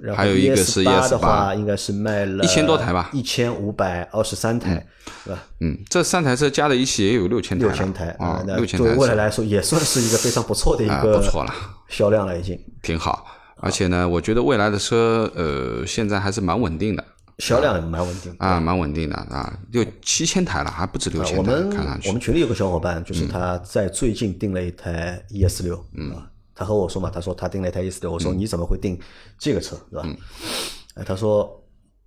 然后还有一个是 ES 的话，应该是卖了一千多台吧，一千五百二十三台，是吧？嗯，这三台车加在一起也有六千台，六千台啊，六千台，对未来来说也算是一个非常不错的一个不错了销量了，已经。挺好。而且呢，我觉得未来的车，呃，现在还是蛮稳定的，销量蛮稳定啊，蛮稳定的啊，就七千台了，还不止六千台。我们看上去，我们群里有个小伙伴，就是他在最近订了一台 ES 六，嗯。他和我说嘛，他说他订了一台 ES 六，我说你怎么会订这个车，对吧？哎，他说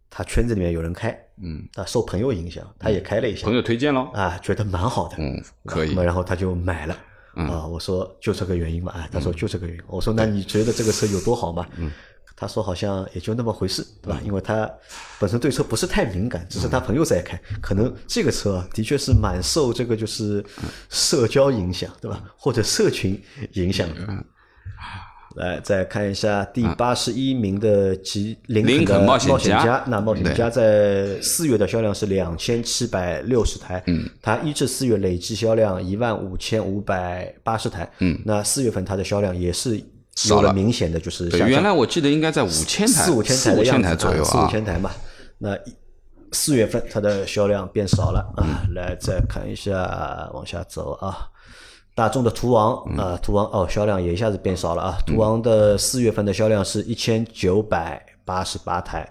他圈子里面有人开，嗯，他受朋友影响，他也开了一下，朋友推荐咯，啊，觉得蛮好的，嗯，可以，然后他就买了，啊，我说就这个原因嘛，啊，他说就这个原因，我说那你觉得这个车有多好嘛？嗯。他说好像也就那么回事，对吧？因为他本身对车不是太敏感，只是他朋友在开，可能这个车的确是蛮受这个就是社交影响，对吧？或者社群影响的。来再看一下第八十一名的吉林肯冒险家，那冒险家在四月的销量是两千七百六十台，嗯，它一至四月累计销量一万五千五百八十台，嗯，那四月份它的销量也是有了明显的就是对。原来我记得应该在五千台，四五千台的样子左右啊，四五千台嘛。那四月份它的销量变少了啊。来再看一下，往下走啊。大众的途昂啊，途昂哦，销量也一下子变少了啊。途昂的四月份的销量是一千九百八十八台，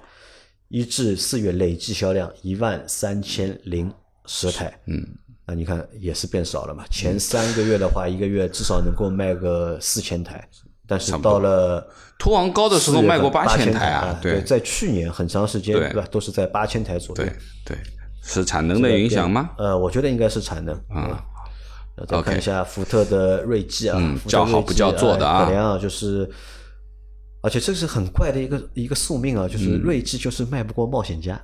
一至四月累计销量一万三千零十台。嗯，那你看也是变少了嘛。前三个月的话，一个月至少能够卖个四千台，但是到了途昂高的时候卖过八千台啊。对，在去年很长时间对吧，都是在八千台左右。对对，是产能的影响吗？呃，我觉得应该是产能啊。再看一下福特的锐际啊，叫好不叫座的啊，可怜啊，就是，而且这是很怪的一个一个宿命啊，就是锐际就是卖不过冒险家，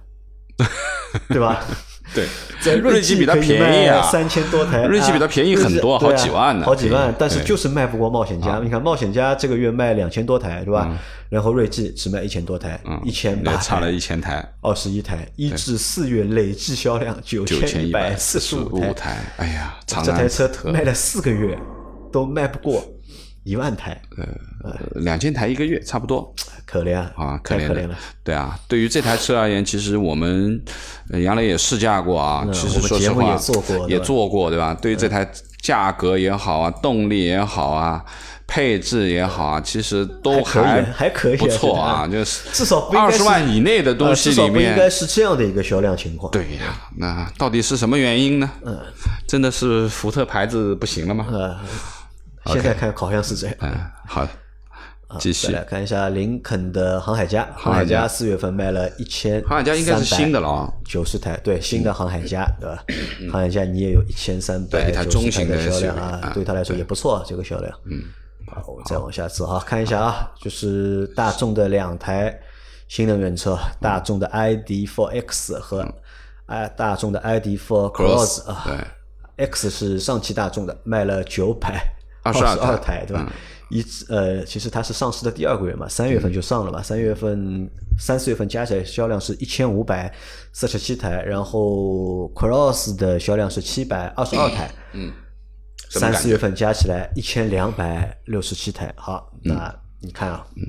对吧？对，在锐际比它便宜啊，三千多台，锐际比它便宜很多，好几万呢，好几万，但是就是卖不过冒险家。你看冒险家这个月卖两千多台，对吧？然后锐际只卖一千多台，一千八，差了一千台，二十一台，一至四月累计销量九千一百四十五台。哎呀，这台车卖了四个月都卖不过一万台，呃，两千台一个月差不多。可怜啊，可怜了。对啊，对于这台车而言，其实我们杨磊也试驾过啊。其实说实话，也做过，也做过，对吧？对于这台价格也好啊，动力也好啊，配置也好啊，其实都还还可以，不错啊。就是至少二十万以内的东西里面，应该是这样的一个销量情况。对呀，那到底是什么原因呢？嗯，真的是福特牌子不行了吗？呃，现在看好像是这样。嗯，好。继续。来看一下林肯的航海家，航海家。四月份卖了一千，航海家应该是新的了啊，九十台，对，新的。航海家，对吧？航海家你也有一千三百九十台的销量啊，对他来说也不错，这个销量。嗯，好，我再往下走啊，看一下啊，就是大众的两台新能源车，大众的 ID.4X 和哎大众的 ID.4 Cross 啊，对，X 是上汽大众的，卖了九百二十二台，对吧？一呃，其实它是上市的第二个月嘛，三月份就上了嘛，三月份、三四月份加起来销量是一千五百四十七台，然后 Cross 的销量是七百二十二台，嗯，三四月份加起来一千两百六十七台。好，那你看啊，嗯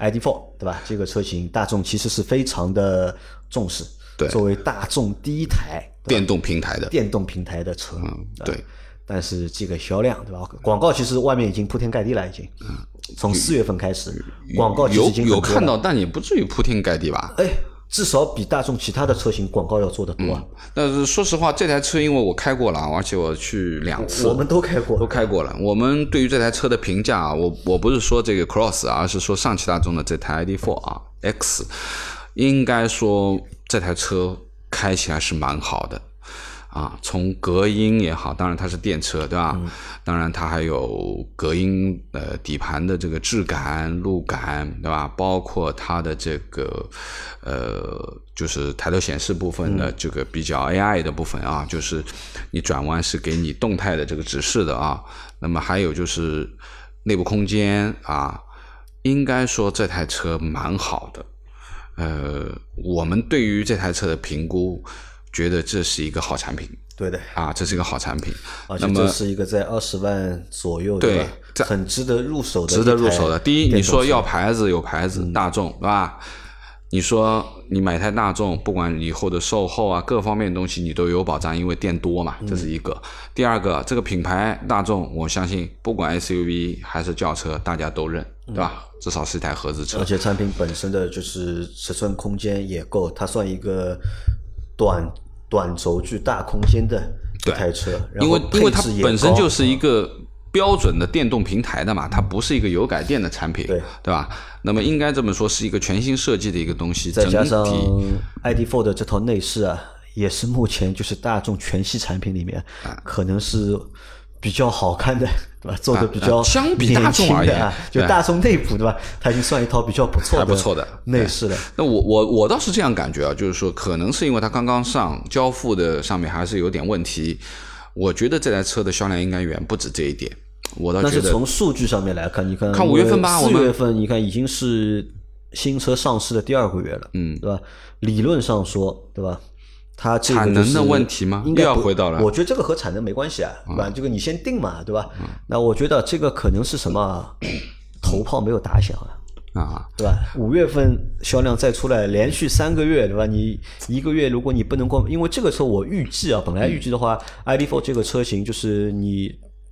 ，ID.4 对吧？这个车型大众其实是非常的重视，对，作为大众第一台电动平台的。电动平台的车，嗯，对。但是这个销量对吧？广告其实外面已经铺天盖地了，已经。从四月份开始，广告有有看到，但也不至于铺天盖地吧？哎，至少比大众其他的车型广告要做的多。但是说实话，这台车因为我开过了，而且我去两次，我们都开过，都开过了。我们对于这台车的评价，我我不是说这个 Cross，而是说上汽大众的这台 ID.4 啊 X，应该说这台车开起来是蛮好的。啊，从隔音也好，当然它是电车，对吧？当然它还有隔音，呃，底盘的这个质感、路感，对吧？包括它的这个，呃，就是抬头显示部分的这个比较 AI 的部分啊，就是你转弯是给你动态的这个指示的啊。那么还有就是内部空间啊，应该说这台车蛮好的。呃，我们对于这台车的评估。觉得这是一个好产品，对的啊，这是一个好产品，而且这是一个在二十万左右对，很值得入手的，值得入手的。第一，你说要牌子有牌子，大众对吧？你说你买台大众，不管以后的售后啊，各方面的东西你都有保障，因为店多嘛，这是一个。第二个，这个品牌大众，我相信不管 SUV 还是轿车，大家都认，对吧？至少是一台合资车。而且产品本身的就是尺寸空间也够，它算一个短短轴距大空间的一台车。因为因为它本身就是一个。标准的电动平台的嘛，它不是一个油改电的产品，对对吧？那么应该这么说，是一个全新设计的一个东西。再加上 ID.4 的这套内饰啊，也是目前就是大众全系产品里面可能是比较好看的，对吧？做的比较相比大众而言，就大众内部对吧？它已经算一套比较不错的、不错的内饰了。那我我我倒是这样感觉啊，就是说，可能是因为它刚刚上交付的上面还是有点问题。我觉得这台车的销量应该远不止这一点，我倒觉得。但是从数据上面来看，你看，看五月份吧，四月份你看已经是新车上市的第二个月了，嗯，对吧？理论上说，对吧？它产能的问题吗？应该要回到了。我觉得这个和产能没关系啊，对吧？这个你先定嘛，对吧？那我觉得这个可能是什么 头炮没有打响啊。啊，对吧？五月份销量再出来，连续三个月，对吧？你一个月如果你不能够，因为这个车我预计啊，本来预计的话，ID.4 这个车型就是你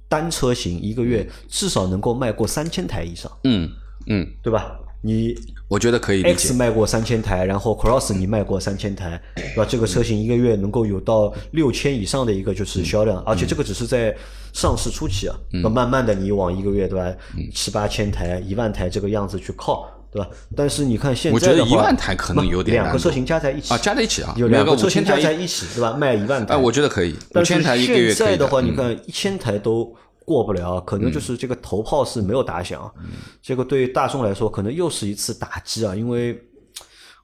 单车型一个月至少能够卖过三千台以上。嗯嗯，对吧？你我觉得可以。X 卖过三千台，然后 Cross 你卖过三千台，对吧？这个车型一个月能够有到六千以上的一个就是销量，而且这个只是在上市初期啊，那慢慢的你往一个月对吧，七八千台、一万台这个样子去靠，对吧？但是你看现在我觉得一万台可能有点两个车型加在一起啊，加在一起啊，有两个车型加在一起，对吧？卖一万台，哎，我觉得可以。但是现在的话，你看一千台都。过不了，可能就是这个头炮是没有打响，这个对大众来说可能又是一次打击啊！因为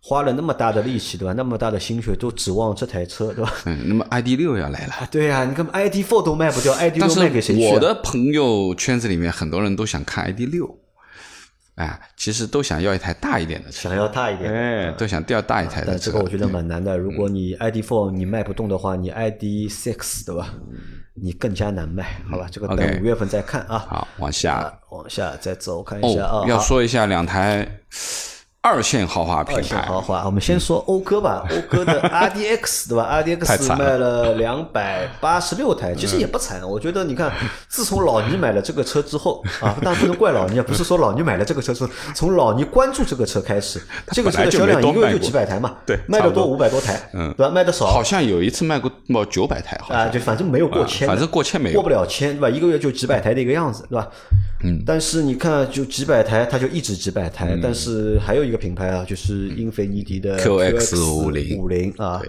花了那么大的力气，对吧？那么大的心血都指望这台车，对吧？嗯，那么 ID 六要来了，对呀，你看 ID Four 都卖不掉，ID 六卖给谁去？我的朋友圈子里面很多人都想看 ID 六，哎，其实都想要一台大一点的车，想要大一点，哎，都想调大一台的车。这个我觉得蛮难的。如果你 ID Four 你卖不动的话，你 ID Six 对吧？你更加难卖，好吧？这个等五月份再看啊。好，往下，往下再走，看一下啊。要说一下两台。二线豪华品牌，豪华。我们先说讴歌吧，讴歌的 R D X 对吧？R D X 卖了两百八十六台，其实也不惨。我觉得你看，自从老倪买了这个车之后啊，当然不能怪老倪，不是说老倪买了这个车是，从老倪关注这个车开始，这个车的销量一个月就几百台嘛，对，卖的多五百多台，嗯，对吧？卖的少，好像有一次卖过冒九百台，啊，就反正没有过千，反正过千没有，过不了千，对吧？一个月就几百台的一个样子，对吧？嗯，但是你看，就几百台，它就一直几百台。但是还有一个品牌啊，就是英菲尼迪的 QX 五零五零啊。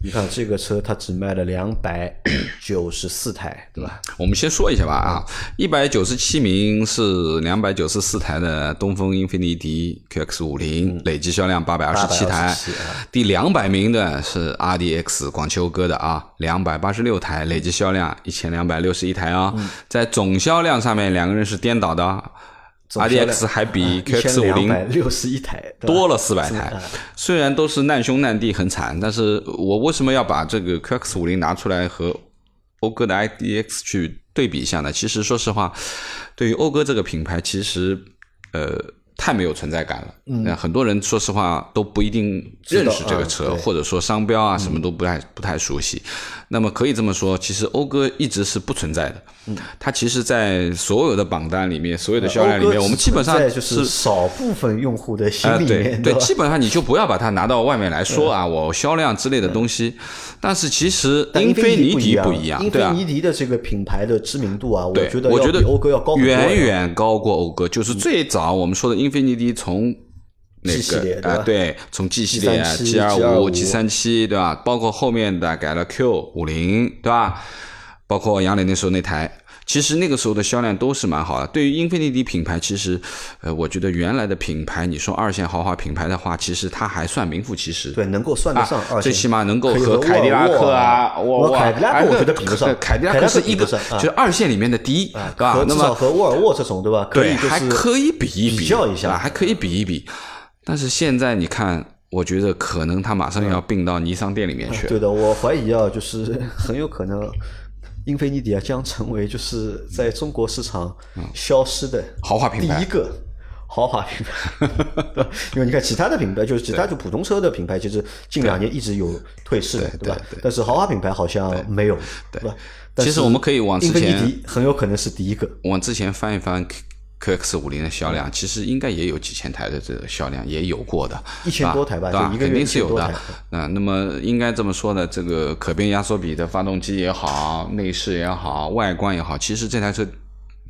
你看这个车，它只卖了两百九十四台，对吧？我们先说一下吧啊，一百九十七名是两百九十四台的东风英菲尼迪 QX 五零，累计销量八百二十七台。第两百名的是 RDX 广汽讴歌的啊，两百八十六台，累计销量一千两百六十一台啊。在总销量上面，两个人是颠倒的。D X 还比 Q X 五零六十一台多了四百台，虽然都是难兄难弟很惨，但是我为什么要把这个 Q X 五零拿出来和讴歌的 I D X 去对比一下呢？其实说实话，对于讴歌这个品牌，其实呃。太没有存在感了，嗯，很多人说实话都不一定认识这个车，或者说商标啊什么都不太不太熟悉。那么可以这么说，其实讴歌一直是不存在的。嗯，它其实，在所有的榜单里面，所有的销量里面，我们基本上就是少部分用户的心里面，对，基本上你就不要把它拿到外面来说啊，我销量之类的东西。但是其实英菲尼迪不一样，英菲尼迪的这个品牌的知名度啊，我觉得我觉得讴歌要高远远高过讴歌。就是最早我们说的英菲尼迪从那个啊，对，从 G 系列 G 二五、G 三七，对吧？包括后面的改了 Q 五零，对吧？包括杨磊那时候那台。其实那个时候的销量都是蛮好的。对于英菲尼迪品牌，其实，呃，我觉得原来的品牌，你说二线豪华品牌的话，其实它还算名副其实。对，能够算得上二线。最起码能够和凯迪拉克啊，沃尔沃，凯迪拉克我觉得比不上。凯迪拉克是一个，就是二线里面的第一，对吧？那么和沃尔沃这种，对吧？对，还可以比一比，比较一下，还可以比一比。但是现在你看，我觉得可能它马上要并到尼桑店里面去。对的，我怀疑啊，就是 很有可能。英菲尼迪啊将成为就是在中国市场消失的豪华品牌第一个。豪华品牌，因为你看其他的品牌，就是其他就普通车的品牌，其实近两年一直有退市的，对吧？但是豪华品牌好像没有，对吧？其实我们可以往之前，很有可能是第一个。往之前翻一翻 QX 五零的销量，其实应该也有几千台的这个销量，也有过的，一千多台吧，对吧？肯定是有的。嗯，那么应该这么说呢，这个可变压缩比的发动机也好，内饰也好，外观也好，其实这台车。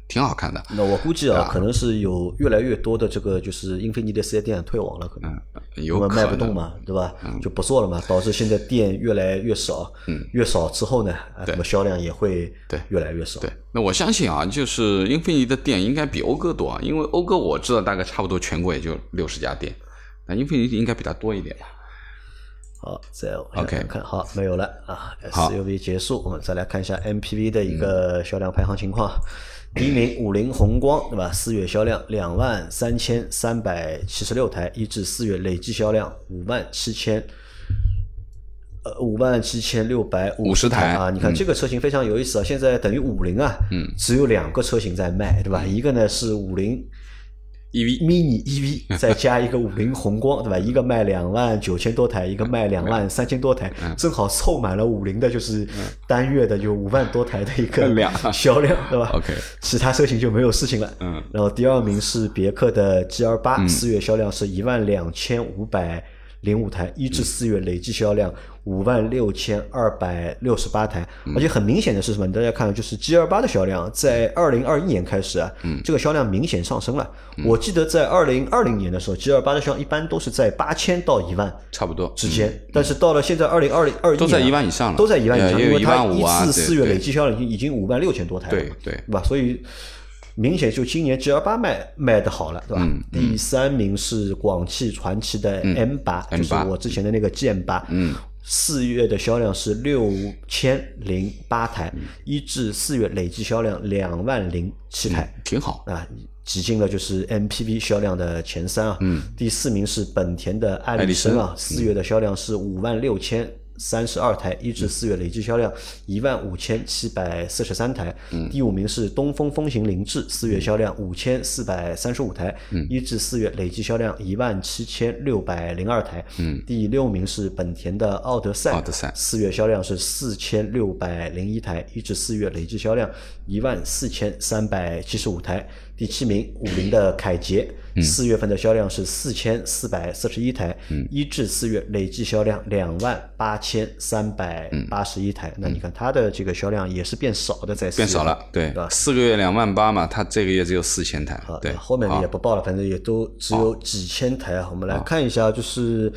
挺好看的。那我估计啊，可能是有越来越多的这个就是英菲尼迪四 S 店退网了，可能因为卖不动嘛，对吧？就不做了嘛，导致现在店越来越少。嗯，越少之后呢，那么销量也会对越来越少。对，那我相信啊，就是英菲尼迪的店应该比讴歌多啊，因为讴歌我知道大概差不多全国也就六十家店，那英菲尼迪应该比它多一点吧。好，再往下看，好，没有了啊，SUV 结束，我们再来看一下 MPV 的一个销量排行情况。第一名五菱宏光，对吧？四月销量两万三千三百七十六台，一至四月累计销量五万七千，呃，五万七千六百五十台啊！你看这个车型非常有意思啊！现在等于五菱啊，嗯，只有两个车型在卖，对吧？一个呢是五菱。EV mini EV 再加一个五菱宏光，对吧？一个卖两万九千多台，一个卖两万 三千多台，正好凑满了五菱的，就是单月的就五万多台的一个 销量，对吧？OK，其他车型就没有事情了。嗯，然后第二名是别克的 GL 八，四月销量是一万两千五百零五台，一至四月累计销量。五万六千二百六十八台，而且很明显的是什么？大家看，就是 G 二八的销量在二零二一年开始啊，这个销量明显上升了。我记得在二零二零年的时候，G 二八的销量一般都是在八千到一万差不多之间，但是到了现在二零二零二一年都在一万以上了，都在一万以上，因为它一四四月累计销量已经已经五万六千多台了，对对，对吧？所以明显就今年 G 二八卖卖的好了，对吧？第三名是广汽传祺的 M 八，就是我之前的那个 G M 八，嗯。四月的销量是六千零八台，一至四月累计销量两万零七台，挺好啊，挤进了就是 MPV 销量的前三啊。嗯，第四名是本田的艾力绅啊，四月的销量是五万六千。三十二台，一至四月累计销量一万五千七百四十三台。第五名是东风风行凌志，四月销量五千四百三十五台，一至四月累计销量一万七千六百零二台。第六名是本田的奥德赛，四月销量是四千六百零一台，一至四月累计销量一万四千三百七十五台。第七名，五菱的凯捷，四月份的销量是四千四百四十一台，一至四月累计销量两万八千三百八十一台。那你看它的这个销量也是变少的，在变少了，对，四个月两万八嘛，它这个月只有四千台，对，后面也不报了，反正也都只有几千台。啊。我们来看一下，就是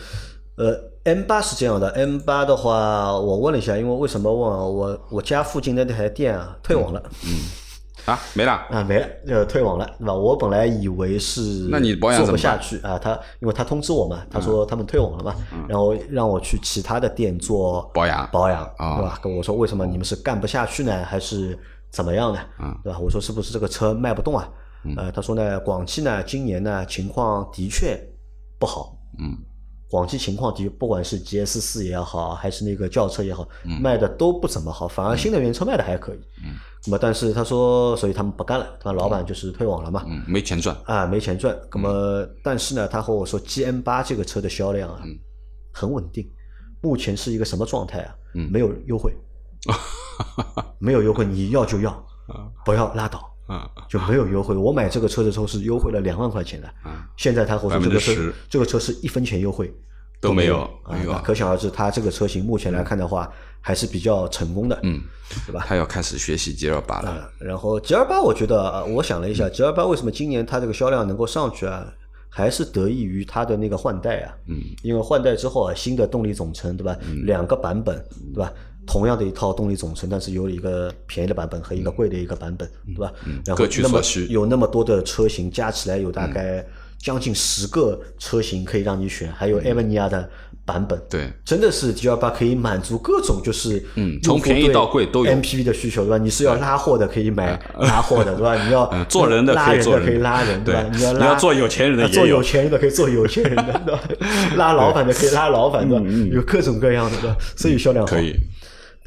呃，M 八是这样的，M 八的话，我问了一下，因为为什么问啊？我我家附近的那台店啊退网了，嗯。啊，没了啊，没了，呃，退网了，对吧？我本来以为是那你保养做不下去啊，他因为他通知我嘛，他说他们退网了嘛，然后让我去其他的店做保养，保养，对吧？跟我说为什么你们是干不下去呢，还是怎么样呢？对吧？我说是不是这个车卖不动啊？呃，他说呢，广汽呢今年呢情况的确不好，嗯，广汽情况的确不管是 GS 四也好，还是那个轿车也好，卖的都不怎么好，反而新能源车卖的还可以，嗯。那么，但是他说，所以他们不干了，他老板就是退网了嘛，嗯，没钱赚啊，没钱赚。那么，但是呢，他和我说，G M 八这个车的销量啊，很稳定，目前是一个什么状态啊？嗯，没有优惠，没有优惠，你要就要，不要拉倒，啊，就没有优惠。我买这个车的时候是优惠了两万块钱的，啊，现在他和我说这个车，这个车是一分钱优惠都没有，啊，可想而知，他这个车型目前来看的话。还是比较成功的，嗯，对吧？他要开始学习 G 二八了。然后 G 二八，我觉得，我想了一下，G 二八为什么今年它这个销量能够上去啊？还是得益于它的那个换代啊。嗯。因为换代之后啊，新的动力总成，对吧？两个版本，对吧？同样的一套动力总成，但是有一个便宜的版本和一个贵的一个版本，对吧？然后那么有那么多的车型加起来有大概将近十个车型可以让你选，还有艾维尼亚的。版本对，真的是 G 二八可以满足各种就是嗯，从便宜到贵都有 MPV 的需求对吧？你是要拉货的可以买拉货的对吧？你要做人的拉人的可以拉人对吧？你要你要做有钱人的做有钱人的可以做有钱人的对吧？拉老板的可以拉老板的，有各种各样的对吧？所以销量可以。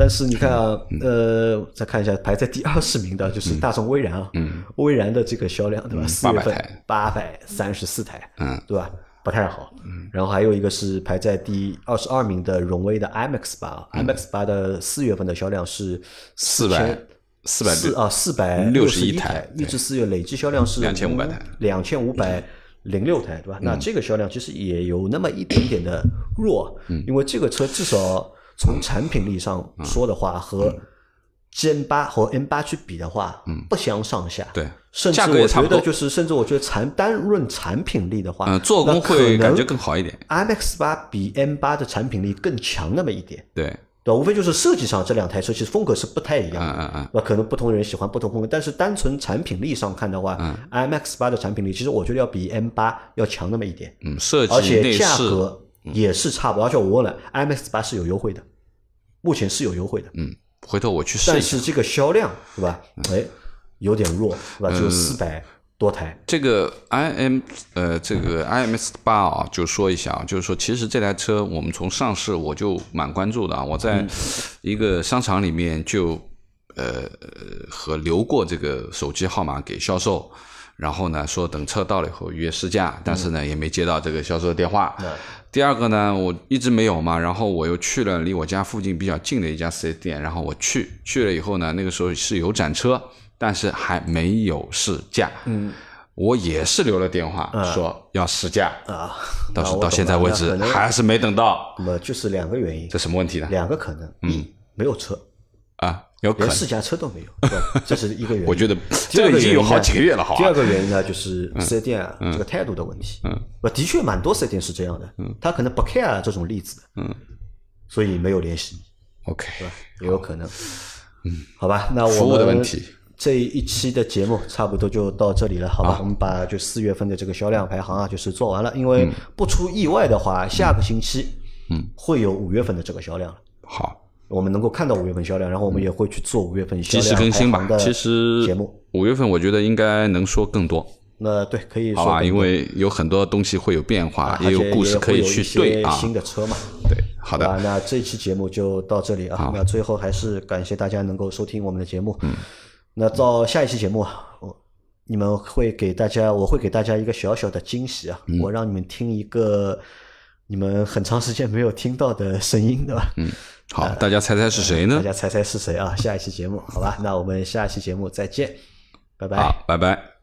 但是你看啊，呃，再看一下排在第二十名的就是大众威然啊，威然的这个销量对吧？四月份八百三十四台，嗯，对吧？不太好。嗯然后还有一个是排在第二十二名的荣威的 IMAX 八，IMAX 八的四月份的销量是四百四百四啊四百六十一台，一至四月累计销量是两千五百台，两千五百。零六台对吧？那这个销量其实也有那么一点点的弱，因为这个车至少从产品力上说的话，和 G N 八和 N 八去比的话，嗯不相上下。对，甚至我觉得就是，甚至我觉得产单论产品力的话，嗯，做工会感觉更好一点。I M X 八比 N 八的产品力更强那么一点。对。对，无非就是设计上这两台车其实风格是不太一样的，嗯嗯那可能不同人喜欢不同风格，但是单纯产品力上看的话，IMX 八的产品力其实我觉得要比 M 八要强那么一点，嗯，设计而且价格也是差不多，而且我问了，IMX 八是有优惠的，目前是有优惠的，嗯，回头我去试但是这个销量对吧？哎，有点弱，对吧？只有四百。多台，这个 i m 呃，这个 IMX 八啊，就说一下啊，就是说，其实这台车我们从上市我就蛮关注的啊，我在一个商场里面就呃和留过这个手机号码给销售，然后呢说等车到了以后约试驾，但是呢也没接到这个销售的电话。第二个呢，我一直没有嘛，然后我又去了离我家附近比较近的一家四 S 店，然后我去去了以后呢，那个时候是有展车。但是还没有试驾，嗯，我也是留了电话说要试驾啊，到是到现在为止还是没等到。那么就是两个原因，这什么问题呢？两个可能，嗯，没有车啊，有可能连试驾车都没有，这是一个原因。我觉得这个已经有好几个月了，好。第二个原因呢，就是四 S 店啊这个态度的问题。嗯，的确蛮多四 S 店是这样的，嗯，他可能不 care 这种例子，嗯，所以没有联系你。OK，对吧？也有可能。嗯，好吧，那我服务的问题。这一期的节目差不多就到这里了，好吧？我们把就四月份的这个销量排行啊，就是做完了。因为不出意外的话，下个星期嗯会有五月份的这个销量了。好，我们能够看到五月份销量，然后我们也会去做五月份销量更新吧。其实节目五月份我觉得应该能说更多。那对，可以说吧？因为有很多东西会有变化，也有故事可以去对啊。新的车嘛，对，好的。那这一期节目就到这里啊。那最后还是感谢大家能够收听我们的节目。嗯。那到下一期节目，我你们会给大家，我会给大家一个小小的惊喜啊！我让你们听一个你们很长时间没有听到的声音，对吧？嗯，好，大家猜猜是谁呢？大家猜猜是谁啊？下一期节目，好吧？那我们下一期节目再见，拜拜，好，拜拜。